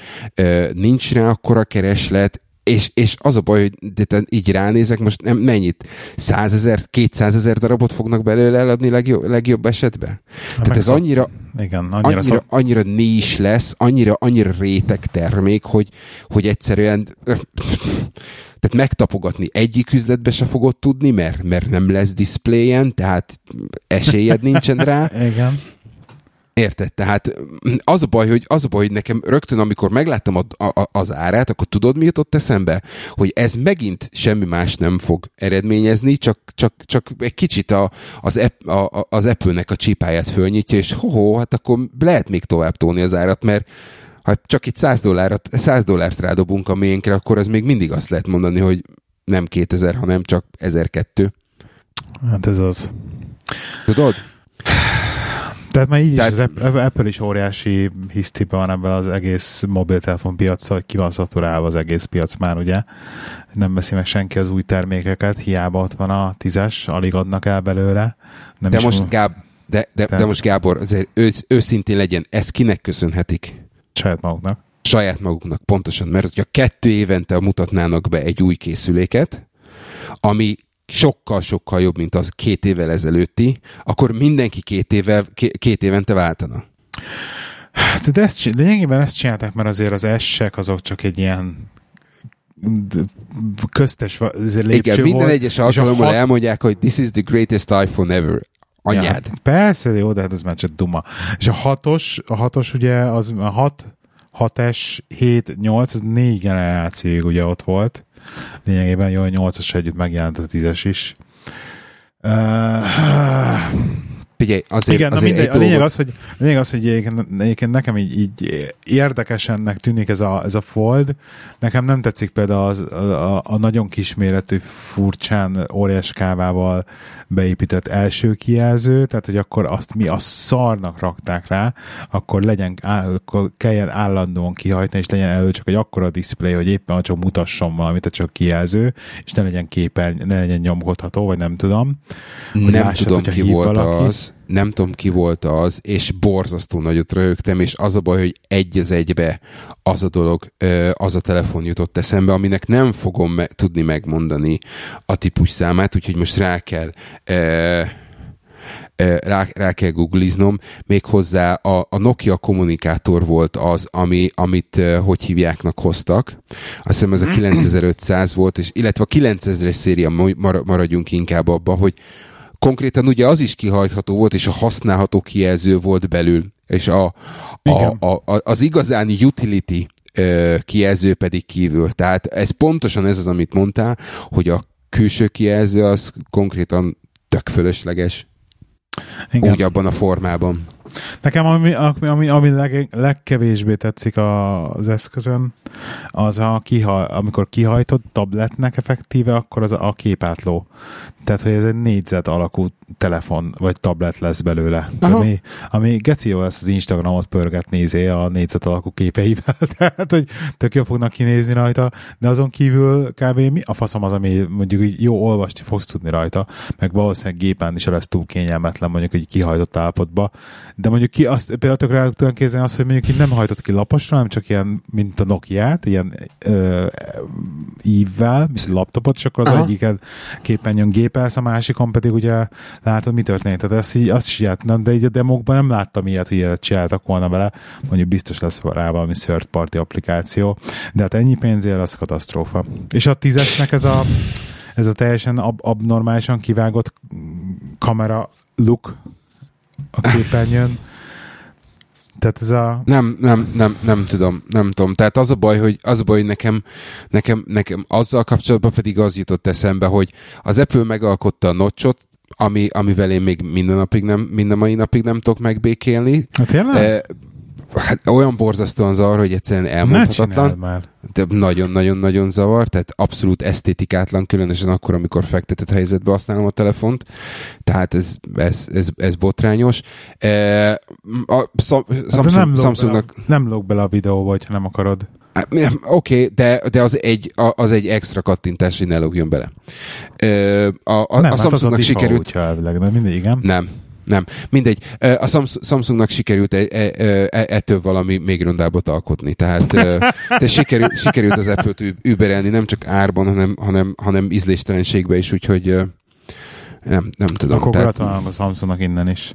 A: nincs rá akkora kereslet, és, és az a baj, hogy de te így ránézek, most nem, mennyit? 100 ezer, 200 ezer darabot fognak belőle eladni legjobb, legjobb esetben?
B: Ha
A: Tehát ez
B: megszok-
A: annyira,
B: Igen, annyira,
A: annyira,
B: szok...
A: annyira nis lesz, annyira, annyira réteg termék, hogy, hogy egyszerűen tehát megtapogatni egyik üzletbe se fogod tudni, mert, mert nem lesz diszpléjen, tehát esélyed nincsen rá.
B: Igen.
A: Érted? Tehát az a baj, hogy, az a baj, hogy nekem rögtön, amikor megláttam a, a, az árát, akkor tudod, mi jutott eszembe? Hogy ez megint semmi más nem fog eredményezni, csak, csak, csak egy kicsit a, az, App, a, az Apple-nek a csipáját fölnyitja, és ho hát akkor lehet még tovább tolni az árat, mert ha csak egy 100, dollárt, 100 dollárt rádobunk a miénkre, akkor az még mindig azt lehet mondani, hogy nem 2000, hanem csak 1002.
B: Hát ez az.
A: Tudod?
B: Tehát már így
A: Tehát-
B: is az App- Apple is óriási hisztibe van ebben az egész mobiltelefon piacsal, hogy ki van szaturálva az egész piac már, ugye? Nem veszi meg senki az új termékeket, hiába ott van a tízes, alig adnak el belőle. Nem
A: De most,
B: mond-
A: Gáb, de, de, de
B: Tehát-
A: most Gábor, azért ősz, őszintén legyen, ezt kinek köszönhetik?
B: saját maguknak.
A: saját maguknak, pontosan, mert hogyha kettő évente mutatnának be egy új készüléket, ami sokkal-sokkal jobb, mint az két évvel ezelőtti, akkor mindenki két, ké- két évente váltana.
B: Hát, De ezt, lényegében ezt csinálták, mert azért az S-ek azok csak egy ilyen köztes lépcső
A: Igen, minden
B: volt,
A: egyes alkalommal
B: hat-
A: elmondják, hogy this is the greatest iPhone ever. Anyád.
B: Ja, persze, jó, de hát ez már csak duma. És a hatos, a hatos ugye az a hat, 6S, 7, 8, ez négy generációig ugye ott volt. Lényegében jó, a 8-as együtt megjelent a 10-es is. Uh,
A: Figyelj, azért,
B: igen, na
A: azért
B: mindegy,
A: egy
B: a lényeg
A: dolgot,
B: az, hogy, a lényeg az, hogy egyébként, egyébként nekem így, így érdekesennek tűnik ez a, ez a fold. Nekem nem tetszik például az, a, a, a nagyon kisméretű, furcsán óriás kávával beépített első kijelző, tehát hogy akkor azt mi a szarnak rakták rá, akkor legyen, áll, akkor kelljen állandóan kihajtani, és legyen elő csak egy akkora display, hogy éppen csak mutasson valamit, tehát csak kijelző, és ne legyen képerny, ne legyen nyomkodható, vagy nem tudom. hogy
A: nem
B: lássad,
A: tudom ki volt
B: valaki.
A: az, nem tudom ki volt az, és borzasztó nagyot röhögtem, és az a baj, hogy egy az egybe az a dolog, az a telefon jutott eszembe, aminek nem fogom me- tudni megmondani a típus számát, úgyhogy most rá kell rá, rá kell googliznom, méghozzá a, a Nokia kommunikátor volt az, ami, amit hogy hívjáknak hoztak. Azt hiszem ez a 9500 volt, és illetve a 9000-es széria mar- maradjunk inkább abba, hogy konkrétan ugye az is kihajtható volt, és a használható kijelző volt belül, és a, a,
B: Igen.
A: a, a, az igazán utility kijelző pedig kívül. Tehát ez pontosan ez az, amit mondtál, hogy a külső kijelző az konkrétan tök fölösleges,
B: Igen.
A: úgy abban a formában.
B: Nekem ami, ami, ami, leg, legkevésbé tetszik a, az eszközön, az a kiha, amikor kihajtott tabletnek effektíve, akkor az a, a képátló. Tehát, hogy ez egy négyzet alakú telefon, vagy tablet lesz belőle.
A: Aha.
B: Ami, ami geci jó lesz az Instagramot pörget nézé a négyzet alakú képeivel. Tehát, hogy tök jól fognak kinézni rajta, de azon kívül kb. mi a faszom az, ami mondjuk így jó olvasni fogsz tudni rajta, meg valószínűleg gépen is lesz túl kényelmetlen mondjuk egy kihajtott állapotba. De mondjuk ki azt például tökre tudom képzelni azt, hogy mondjuk így nem hajtott ki laposra, hanem csak ilyen, mint a Nokia-t, ilyen ö, ívvel, mint laptopot, és akkor az
A: Aha.
B: egyiken képen jön gépelsz, a másikon pedig ugye látod, mi történt. Tehát ezt így, azt is csináltam, de így a demokban nem láttam ilyet, hogy ilyet csináltak volna vele. Mondjuk biztos lesz rá valami third party applikáció, de hát ennyi pénzért az katasztrófa. És a tízesnek ez a ez a teljesen ab- abnormálisan kivágott kamera look a képernyőn. Tehát ez a...
A: Nem, nem, nem, nem tudom, nem tudom. Tehát az a baj, hogy, az a baj, hogy nekem, nekem, nekem azzal kapcsolatban pedig az jutott eszembe, hogy az Apple megalkotta a notchot, ami, amivel én még minden napig nem, minden mai napig nem tudok megbékélni.
B: Hát tényleg?
A: E, hát olyan borzasztóan zavar, hogy egyszerűen elmondhatatlan.
B: már.
A: De nagyon-nagyon-nagyon zavar, tehát abszolút esztétikátlan, különösen akkor, amikor fektetett helyzetbe használom a telefont. Tehát ez, ez, ez, ez botrányos. E, a Sam-
B: Hát
A: Samsung,
B: nem
A: Samsungnak
B: bele, nem lóg bele a videóba, hogyha nem akarod.
A: Hát, Oké, okay, de, de az, egy, az egy extra kattintás, hogy ne lógjon bele. Ö, A, a,
B: nem,
A: a
B: hát az a
A: Samsungnak
B: sikerült... Útja elvileg, de mindig igen.
A: Nem, nem. Mindegy. A Samsungnak sikerült e, e, e, ettől valami még rondábbat alkotni. Tehát de sikerült, sikerült az Apple-t überelni, nem csak árban, hanem, hanem, hanem ízléstelenségbe is, úgyhogy nem, nem tudom.
B: Akkor gratulálunk a Samsungnak innen is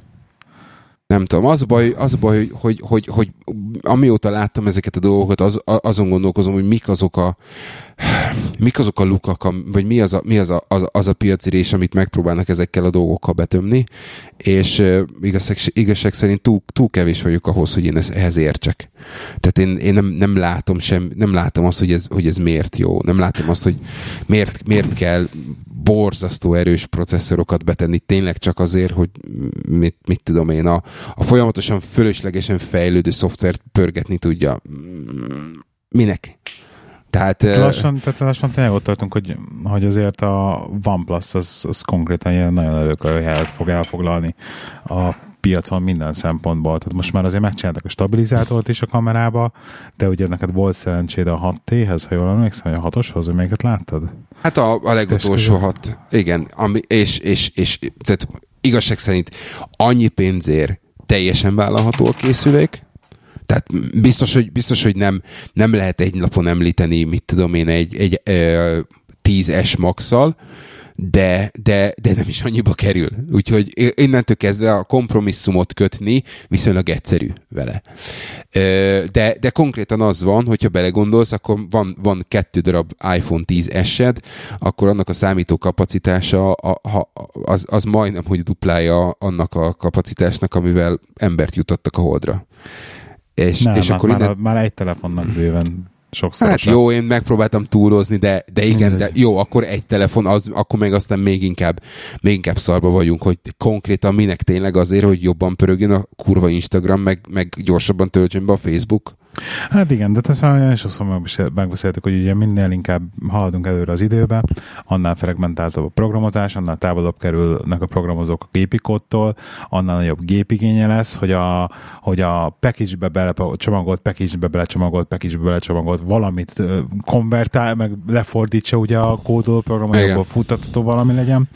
A: nem tudom, az baj, az baj hogy, hogy, hogy, hogy amióta láttam ezeket a dolgokat, az, azon gondolkozom, hogy mik azok a mik azok a lukak, vagy mi az a, mi az a, az, az a piacirés, amit megpróbálnak ezekkel a dolgokkal betömni, és igazság, igazság szerint túl, túl kevés vagyok ahhoz, hogy én ezt, ehhez értsek. Tehát én, én nem, nem látom sem, nem látom azt, hogy ez, hogy ez miért jó. Nem látom azt, hogy miért, miért kell borzasztó erős processzorokat betenni tényleg csak azért, hogy mit, mit tudom én, a, a folyamatosan fölöslegesen fejlődő szoftvert pörgetni tudja. Minek?
B: Tehát, tehát lassan, tehát lassan tényleg ott tartunk, hogy, hogy azért a OnePlus az, az konkrétan ilyen nagyon előkörű helyet fog elfoglalni a piacon minden szempontból. Tehát most már azért megcsináltak a stabilizátort is a kamerába, de ugye neked volt szerencséd a 6T-hez, ha jól emlékszem, vagy a 6-oshoz, hogy melyiket láttad?
A: Hát a, a legutolsó 6, igen, ami, és, és, és tehát igazság szerint annyi pénzért teljesen vállalható a készülék, tehát biztos, hogy, biztos, hogy nem, nem lehet egy napon említeni, mit tudom én, egy, egy, egy 10S max de, de, de nem is annyiba kerül. Úgyhogy innentől kezdve a kompromisszumot kötni viszonylag egyszerű vele. De, de konkrétan az van, hogyha belegondolsz, akkor van, van kettő darab iPhone 10 esed, akkor annak a számító kapacitása az, az majdnem, hogy duplája annak a kapacitásnak, amivel embert jutottak a holdra.
B: És, nem, és akkor már, innen... már egy telefonnak bőven sokszor.
A: Hát jó, én megpróbáltam túlozni, de, de igen, de jó, akkor egy telefon, az, akkor meg aztán még inkább, még inkább szarba vagyunk, hogy konkrétan minek tényleg azért, hogy jobban pörögjön a kurva Instagram, meg, meg gyorsabban töltsön be a Facebook.
B: Hát igen, de ezt már sokszor megbeszéltük, hogy ugye minél inkább haladunk előre az időbe, annál fragmentáltabb a programozás, annál távolabb kerülnek a programozók a gépi kódtól, annál nagyobb gépigénye lesz, hogy a, hogy a package-be bele, csomagolt package-be belecsomagolt package-be belecsomagolt valamit konvertál, meg lefordítsa ugye a kódoló programozókból futtatható valami legyen.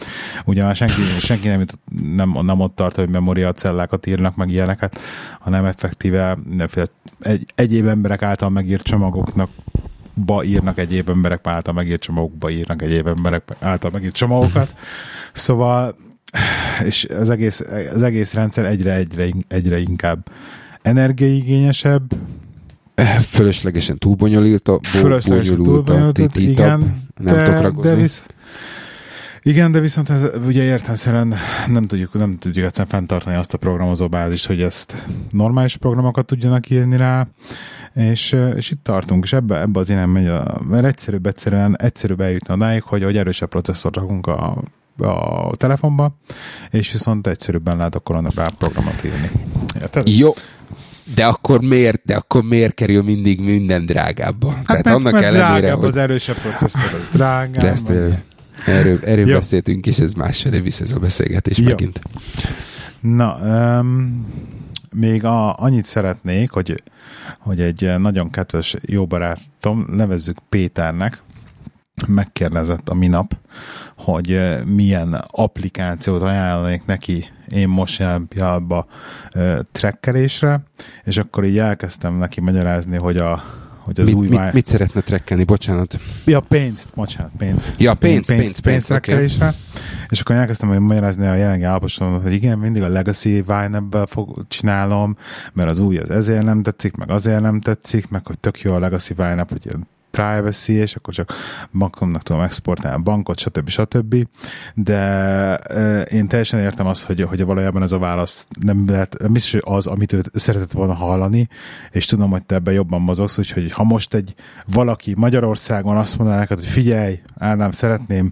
B: Ugye már senki, senki nem, nem, nem ott tart, hogy memória cellákat írnak, meg ilyeneket, hanem effektíve egy, egyéb emberek által megírt csomagoknak ba írnak egyéb emberek által megírt csomagokba írnak egyéb emberek által megírt csomagokat. Szóval és az egész, az egész rendszer egyre, egyre, egyre inkább energiaigényesebb,
A: Fölöslegesen túlbonyolult a Fölöslegesen túlbonyolult,
B: igen, nem de, tudok de visz, igen, de viszont ez, ugye értelmszerűen nem tudjuk, nem tudjuk egyszerűen fenntartani azt a programozó bázist, hogy ezt normális programokat tudjanak írni rá, és, és itt tartunk, és ebbe, ebbe az innen megy, a, mert egyszerűbb egyszerűen, egyszerűbb eljutni odáig, hogy, hogy erősebb processzort rakunk a, a telefonba, és viszont egyszerűbben lehet akkor annak rá programot írni.
A: Érted? Jó, de akkor miért, de akkor miért kerül mindig minden drágábba? Hát
B: Tehát mert, annak mert ellenére, drágább hogy... az erősebb processzor, az drágább. De ezt
A: Erről, erről beszéltünk, és ez másfelé visz ez a beszélgetés Jó. megint.
B: Na, um, még a, annyit szeretnék, hogy, hogy egy nagyon kedves jó barátom, nevezzük Péternek, megkérdezett a minap, hogy milyen applikációt ajánlanék neki én most jelen pillanatban trekkelésre, és akkor így elkezdtem neki magyarázni, hogy a, hogy az
A: mit,
B: új...
A: Mit, mit szeretne trekkelni? Bocsánat.
B: Ja, pénzt, bocsánat, pénz.
A: Ja, pénz, pénz, pénz,
B: pénz, pénz okay. És akkor elkezdtem hogy magyarázni a jelenlegi állapotomat, hogy igen, mindig a Legacy wine fog, csinálom, mert az új az ezért nem tetszik, meg azért nem tetszik, meg hogy tök jó a Legacy wine hogy privacy, és akkor csak bankomnak tudom exportálni a bankot, stb. stb. De én teljesen értem azt, hogy, hogy valójában ez a válasz nem lehet, nem hogy az, amit ő szeretett volna hallani, és tudom, hogy te ebben jobban mozogsz, úgyhogy ha most egy valaki Magyarországon azt mondaná neked, hogy figyelj, Ádám, szeretném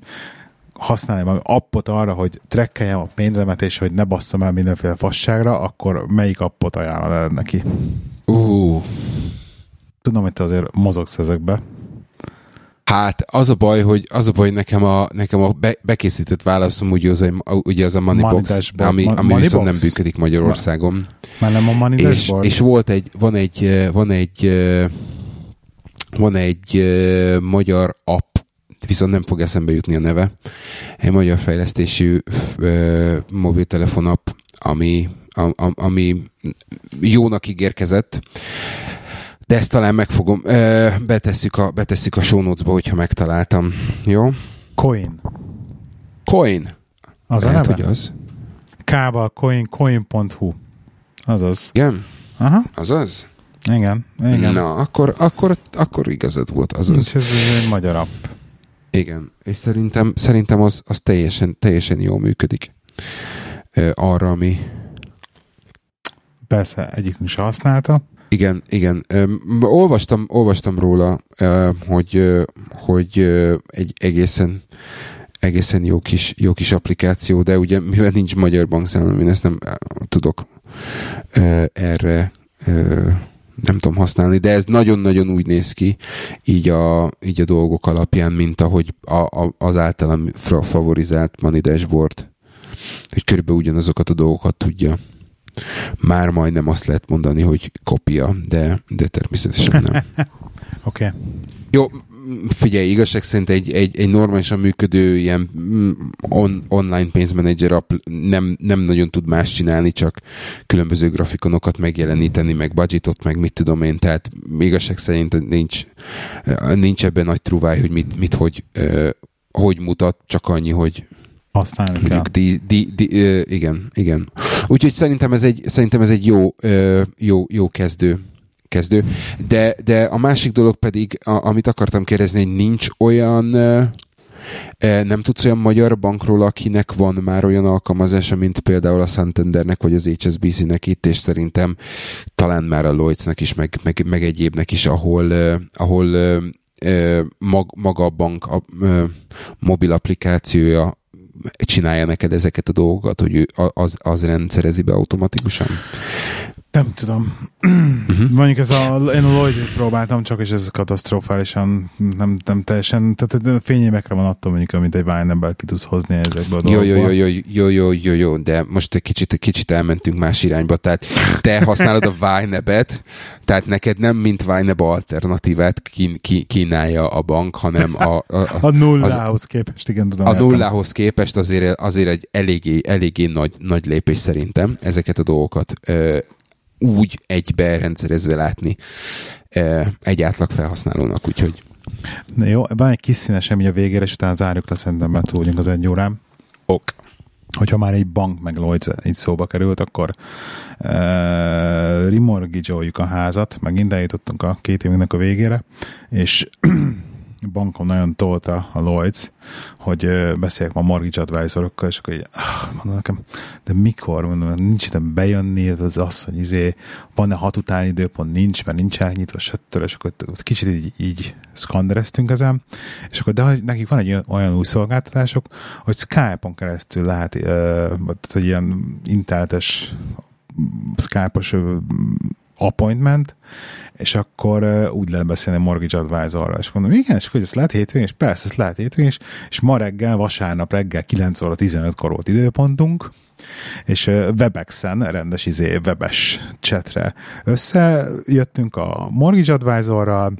B: használni valami appot arra, hogy trekkeljem a pénzemet, és hogy ne basszam el mindenféle fasságra, akkor melyik appot ajánlod neki?
A: Uh,
B: Tudom, hogy te azért mozogsz ezekbe.
A: Hát az a baj, hogy az a baj, nekem a, nekem a be, bekészített válaszom ugye az, ugye az a Moneybox, Money ami, ami Money viszont nem működik Magyarországon.
B: Már nem a Money
A: és, és volt egy, van egy, van egy, van egy uh, magyar app, viszont nem fog eszembe jutni a neve. Egy magyar fejlesztésű ö, mobiltelefon app, ami, a, a, ami jónak ígérkezett, de ezt talán megfogom. Ö, betesszük, a, betesszük a show notes-ba, hogyha megtaláltam. Jó?
B: Coin.
A: Coin.
B: Az a
A: Lehet,
B: neve?
A: hogy az.
B: K-val coin, coin.hu. Azaz.
A: Igen?
B: Aha,
A: Azaz?
B: igen. igen.
A: Na, akkor, akkor, akkor igazad volt, azaz.
B: Ez egy magyar app.
A: Igen, és szerintem, szerintem az, az teljesen, teljesen jól működik. Ö, arra, ami...
B: Persze, egyikünk se használta.
A: Igen, igen. Olvastam, olvastam róla, hogy, hogy egy egészen egészen jó kis, jó kis applikáció, de ugye mivel nincs magyar bankszámlám, én ezt nem tudok erre nem tudom használni, de ez nagyon-nagyon úgy néz ki, így a, így a dolgok alapján, mint ahogy a, a, az általam favorizált Money Dashboard, hogy körülbelül ugyanazokat a dolgokat tudja. Már majdnem azt lehet mondani, hogy kopia, de, de természetesen nem.
B: Oké. Okay.
A: Jó, figyelj, igazság szerint egy, egy, egy normálisan működő ilyen mm, on, online pénzmenedzser app nem, nem nagyon tud más csinálni, csak különböző grafikonokat megjeleníteni, meg budgetot, meg mit tudom én, tehát igazság szerint nincs, nincs ebben nagy truváj, hogy mit, mit hogy, hogy mutat, csak annyi, hogy
B: Használni kell.
A: di, di, ö, igen, igen. Úgyhogy szerintem ez egy, szerintem ez egy jó, jó, jó kezdő kezdő. De, de a másik dolog pedig, a, amit akartam kérdezni, hogy nincs olyan nem tudsz olyan magyar bankról, akinek van már olyan alkalmazása, mint például a Santandernek, vagy az HSBC-nek itt, és szerintem talán már a Lloydsnak is, meg, meg, meg egyébnek is, ahol, ahol mag, maga a bank a, ö, mobil applikációja csinálja neked ezeket a dolgokat, hogy ő az, az rendszerezi be automatikusan?
B: Nem tudom.
A: Uh-huh.
B: Mondjuk ez a, én a lloyd próbáltam csak, és ez katasztrofálisan nem, nem teljesen, tehát fényémekre van attól mondjuk, amit egy wine ki tudsz hozni ezekből a
A: Jó, jó, jó, jó, jó, jó, jó, jó, de most egy kicsit, egy kicsit elmentünk más irányba, tehát te használod a Vineb-et, tehát neked nem mint Vineb alternatívát kín, ki, kínálja a bank, hanem a, a, a,
B: A nullához képest, igen, tudom.
A: a
B: értem.
A: nullához képest azért, azért egy eléggé, eléggé nagy, nagy lépés szerintem ezeket a dolgokat ö, úgy egybe rendszerezve látni ö, egy átlag felhasználónak, úgyhogy
B: Na jó, van egy kis színes a végére, és utána zárjuk le szerintem, mert túl vagyunk az egy órán.
A: ok.
B: Hogyha már egy bank meg Lloyds így szóba került, akkor uh, remortgage a házat, megint eljutottunk a két évünknek a végére, és bankom nagyon tolta a Lloyds, hogy beszéljek ma mortgage advisorokkal, és akkor így, ah, mondom nekem, de mikor, mondom, nincs ide bejönni, az az, hogy izé, van-e hat utáni időpont, nincs, mert nincs elnyitva, stb. és akkor ott kicsit így, így szkandereztünk ezen, és akkor de hogy nekik van egy olyan, új szolgáltatások, hogy Skype-on keresztül lehet, uh, tehát ilyen internetes Skype-os ö, appointment, és akkor uh, úgy lehet beszélni a mortgage advisorral, és mondom, igen, és hogy ezt lehet hétvégén, és persze, ezt lehet hétvégén, és, és ma reggel, vasárnap reggel 9 óra 15-kor volt időpontunk, és uh, Webexen, rendes izé, webes chatre összejöttünk a mortgage advisorral,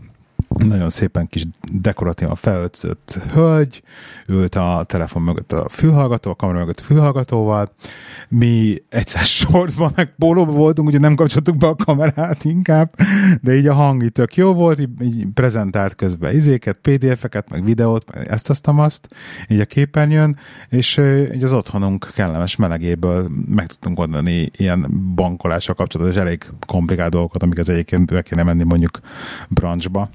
B: nagyon szépen kis dekoratívan felöltözött hölgy, ült a telefon mögött a fülhallgató, a kamera mögött a fülhallgatóval, mi egyszer sortban, meg pólóban voltunk, ugye nem kapcsoltuk be a kamerát inkább, de így a hang tök jó volt, így, így prezentált közben izéket, PDF-eket, meg videót, meg ezt, azt, azt, így a képernyőn, és így az otthonunk kellemes melegéből meg tudtunk oldani ilyen bankolással kapcsolatos elég komplikált dolgokat, amik az egyébként be kéne menni mondjuk branchba,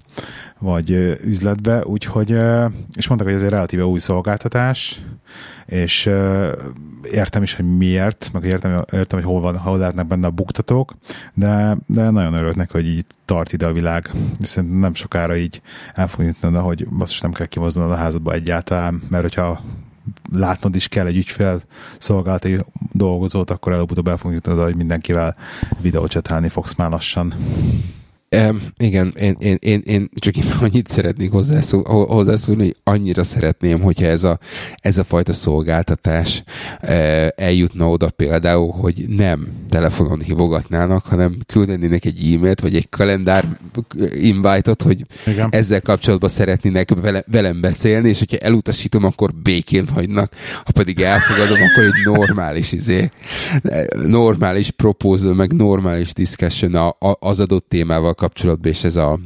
B: vagy üzletbe, úgyhogy, és mondták, hogy ez egy relatíve új szolgáltatás, és értem is, hogy miért, meg értem, értem hogy hol, van, hol lehetnek benne a buktatók, de, de nagyon örülök neki, hogy így tart ide a világ, szerintem nem sokára így el fog jutni hogy most nem kell kivoznod a házadba egyáltalán, mert hogyha látnod is kell egy ügyfél szolgálati dolgozót, akkor előbb-utóbb el fogunk jutni oda, hogy mindenkivel videócsetálni fogsz már lassan.
A: Um, igen, én, én, én, én csak én annyit szeretnék hozzászól, hozzászólni, hogy annyira szeretném, hogyha ez a, ez a fajta szolgáltatás uh, eljutna oda például, hogy nem telefonon hívogatnának, hanem küldenének egy e-mailt, vagy egy kalendár invite-ot, hogy igen. ezzel kapcsolatban szeretnének vele, velem beszélni, és hogyha elutasítom, akkor békén hagynak, ha pedig elfogadom, akkor egy normális izé, normális proposal, meg normális discussion az adott témával kapcsolatban, és ez a,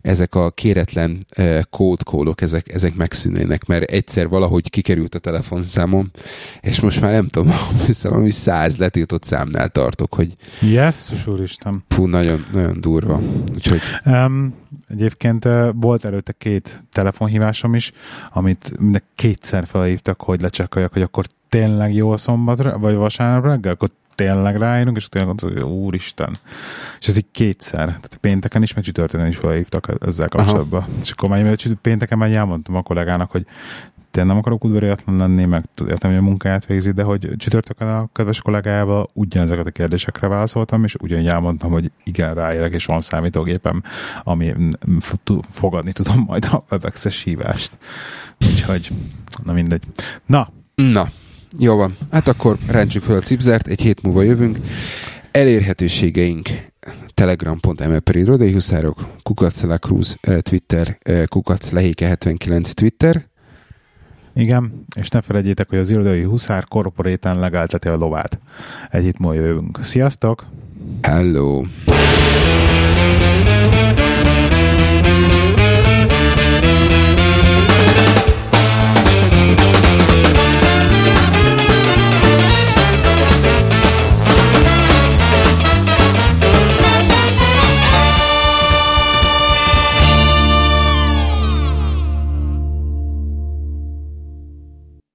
A: ezek a kéretlen uh, kódkólok, ezek, ezek megszűnének, mert egyszer valahogy kikerült a telefonszámom, és most már nem tudom, valami száz letiltott számnál tartok, hogy
B: yes, úristen.
A: Fú, nagyon, nagyon durva. Úgyhogy...
B: Um, egyébként uh, volt előtte két telefonhívásom is, amit kétszer felhívtak, hogy lecsekkoljak, hogy akkor tényleg jó szombat, vagy vasárnap reggel, akkor tényleg ráírunk, és tényleg hogy úristen. És ez így kétszer. Tehát pénteken is, meg csütörtökön is felhívtak ezzel kapcsolatban. Aha. És akkor már pénteken már elmondtam a kollégának, hogy tényleg nem akarok udvariatlan lenni, meg értem, hogy a munkáját végzi, de hogy csütörtökön a kedves kollégájával ugyanezeket a kérdésekre válaszoltam, és ugyanígy elmondtam, hogy igen, ráérek, és van számítógépem, ami fogadni tudom majd a webex hívást. Úgyhogy, na mindegy. Na.
A: Na, jó van. Hát akkor rendsük fel a cipzert, egy hét múlva jövünk. Elérhetőségeink telegram.me per irodai huszárok, kukac Cruz eh, Twitter, eh, kukac lehéke 79 Twitter.
B: Igen, és ne felejtjétek, hogy az irodai huszár korporéten legálteti a lovát. Egy hét múlva jövünk. Sziasztok!
A: Hello!